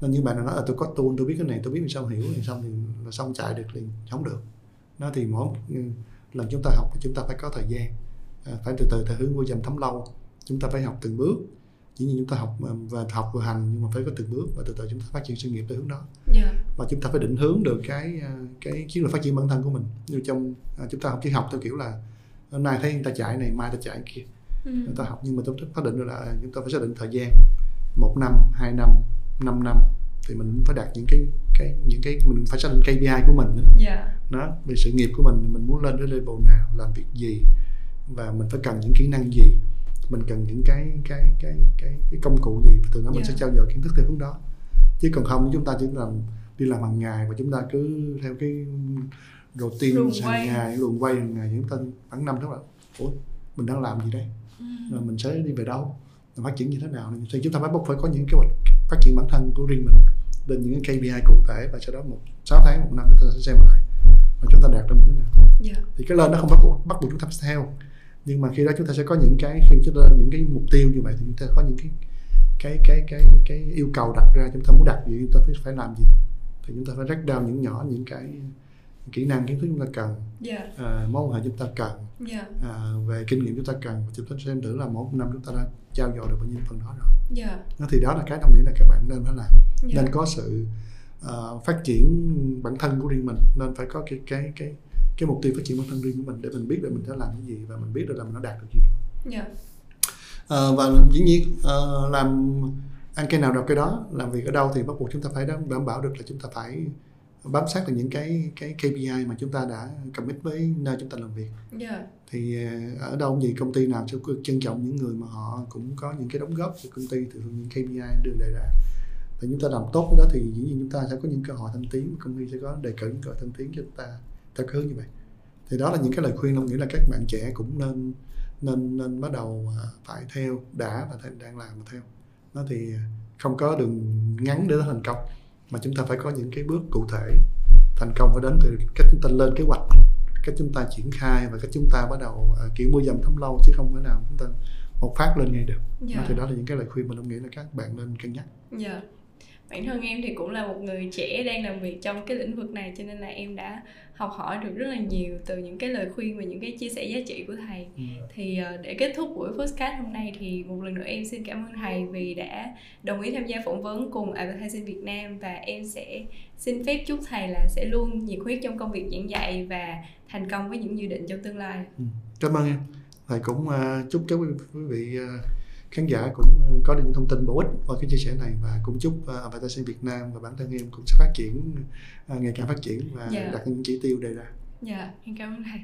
nên như bạn nói là tôi có tool tôi biết cái này tôi biết làm sao hiểu thì xong thì là xong chạy được liền không được. Nó thì mỗi lần chúng ta học thì chúng ta phải có thời gian phải từ từ theo hướng vô dầm thấm lâu. Chúng ta phải học từng bước. Chỉ như chúng ta học và học vừa hành nhưng mà phải có từng bước và từ từ chúng ta phát triển sự nghiệp theo hướng đó. Yeah. và chúng ta phải định hướng được cái à, cái chiến lược phát triển bản thân của mình. Như trong à, chúng ta học chỉ học theo kiểu là hôm nay thấy người ta chạy này mai ta chạy kia. Ừ. chúng ta học nhưng mà chúng ta xác định được là chúng ta phải xác định thời gian. Một năm hai năm năm năm thì mình phải đạt những cái cái những cái mình phải xác định KPI của mình nữa yeah. đó về sự nghiệp của mình mình muốn lên đến level nào làm việc gì và mình phải cần những kỹ năng gì mình cần những cái cái cái cái cái công cụ gì từ đó mình yeah. sẽ trao dồi kiến thức theo hướng đó chứ còn không chúng ta chỉ làm đi làm hàng ngày và chúng ta cứ theo cái routine hàng ngày luồng quay hàng ngày chúng ta khoảng năm tháng là ủa mình đang làm gì đây ừ. rồi mình sẽ đi về đâu mình phát triển như thế nào thì chúng ta bắt buộc phải có những kế hoạch phát triển bản thân của riêng mình lên những cái KPI cụ thể và sau đó một 6 tháng một năm chúng ta sẽ xem lại. Và chúng ta đạt được như thế nào. Yeah. thì cái lên nó không bắt buộc bắt buộc chúng ta phải theo. Nhưng mà khi đó chúng ta sẽ có những cái khi chúng ta lên những cái mục tiêu như vậy thì chúng ta có những cái cái cái cái cái yêu cầu đặt ra. Chúng ta muốn đạt gì chúng ta phải phải làm gì. Thì chúng ta phải break down những nhỏ những cái kỹ năng kiến thức chúng ta cần yeah. à, mối quan hệ chúng ta cần yeah. à, về kinh nghiệm chúng ta cần chúng ta xem thử là mỗi năm chúng ta đã trao dồi được bao nhiêu phần đó rồi yeah. nó thì đó là cái đồng nghĩa là các bạn nên phải làm yeah. nên có sự uh, phát triển bản thân của riêng mình nên phải có cái cái cái cái mục tiêu phát triển bản thân riêng của mình để mình biết được mình sẽ làm cái gì và mình biết được là mình đã đạt được gì rồi. Yeah. À, và dĩ nhiên à, làm ăn cái nào được cái đó làm việc ở đâu thì bắt buộc chúng ta phải đảm bảo được là chúng ta phải bám sát được những cái cái KPI mà chúng ta đã commit với nơi chúng ta làm việc. Yeah. Thì ở đâu gì công ty nào sẽ trân trọng những người mà họ cũng có những cái đóng góp của công ty từ những KPI đưa đề ra. Thì chúng ta làm tốt cái đó thì dĩ nhiên chúng ta sẽ có những cơ hội thăng tiến, công ty sẽ có đề cử những cơ hội thăng tiến cho chúng ta theo hướng như vậy thì đó là những cái lời khuyên ông nghĩ là các bạn trẻ cũng nên nên nên bắt đầu à, phải theo đã và đang làm mà theo nó thì không có đường ngắn để thành công mà chúng ta phải có những cái bước cụ thể thành công phải đến từ cách chúng ta lên kế hoạch cách chúng ta triển khai và cách chúng ta bắt đầu uh, kiểu mưa dầm thấm lâu chứ không thể nào chúng ta một phát lên ngay được. Yeah. thì đó là những cái lời khuyên mà ông nghĩ là các bạn nên cân nhắc. Yeah bản thân em thì cũng là một người trẻ đang làm việc trong cái lĩnh vực này cho nên là em đã học hỏi được rất là nhiều từ những cái lời khuyên và những cái chia sẻ giá trị của thầy ừ. thì uh, để kết thúc buổi podcast hôm nay thì một lần nữa em xin cảm ơn thầy vì đã đồng ý tham gia phỏng vấn cùng Advertising Việt Nam và em sẽ xin phép chúc thầy là sẽ luôn nhiệt huyết trong công việc giảng dạy và thành công với những dự định trong tương lai. Ừ. Cảm ơn em. Thầy cũng uh, chúc các quý vị uh, khán giả cũng ờ, có được những thông tin bổ ích qua cái chia sẻ này và cũng chúc uh, Advertising Việt Nam và bản thân em cũng sẽ phát triển uh, ngày càng phát triển và yeah. Dạ. đặt những chỉ tiêu đề ra. Dạ, yeah, em cảm ơn thầy.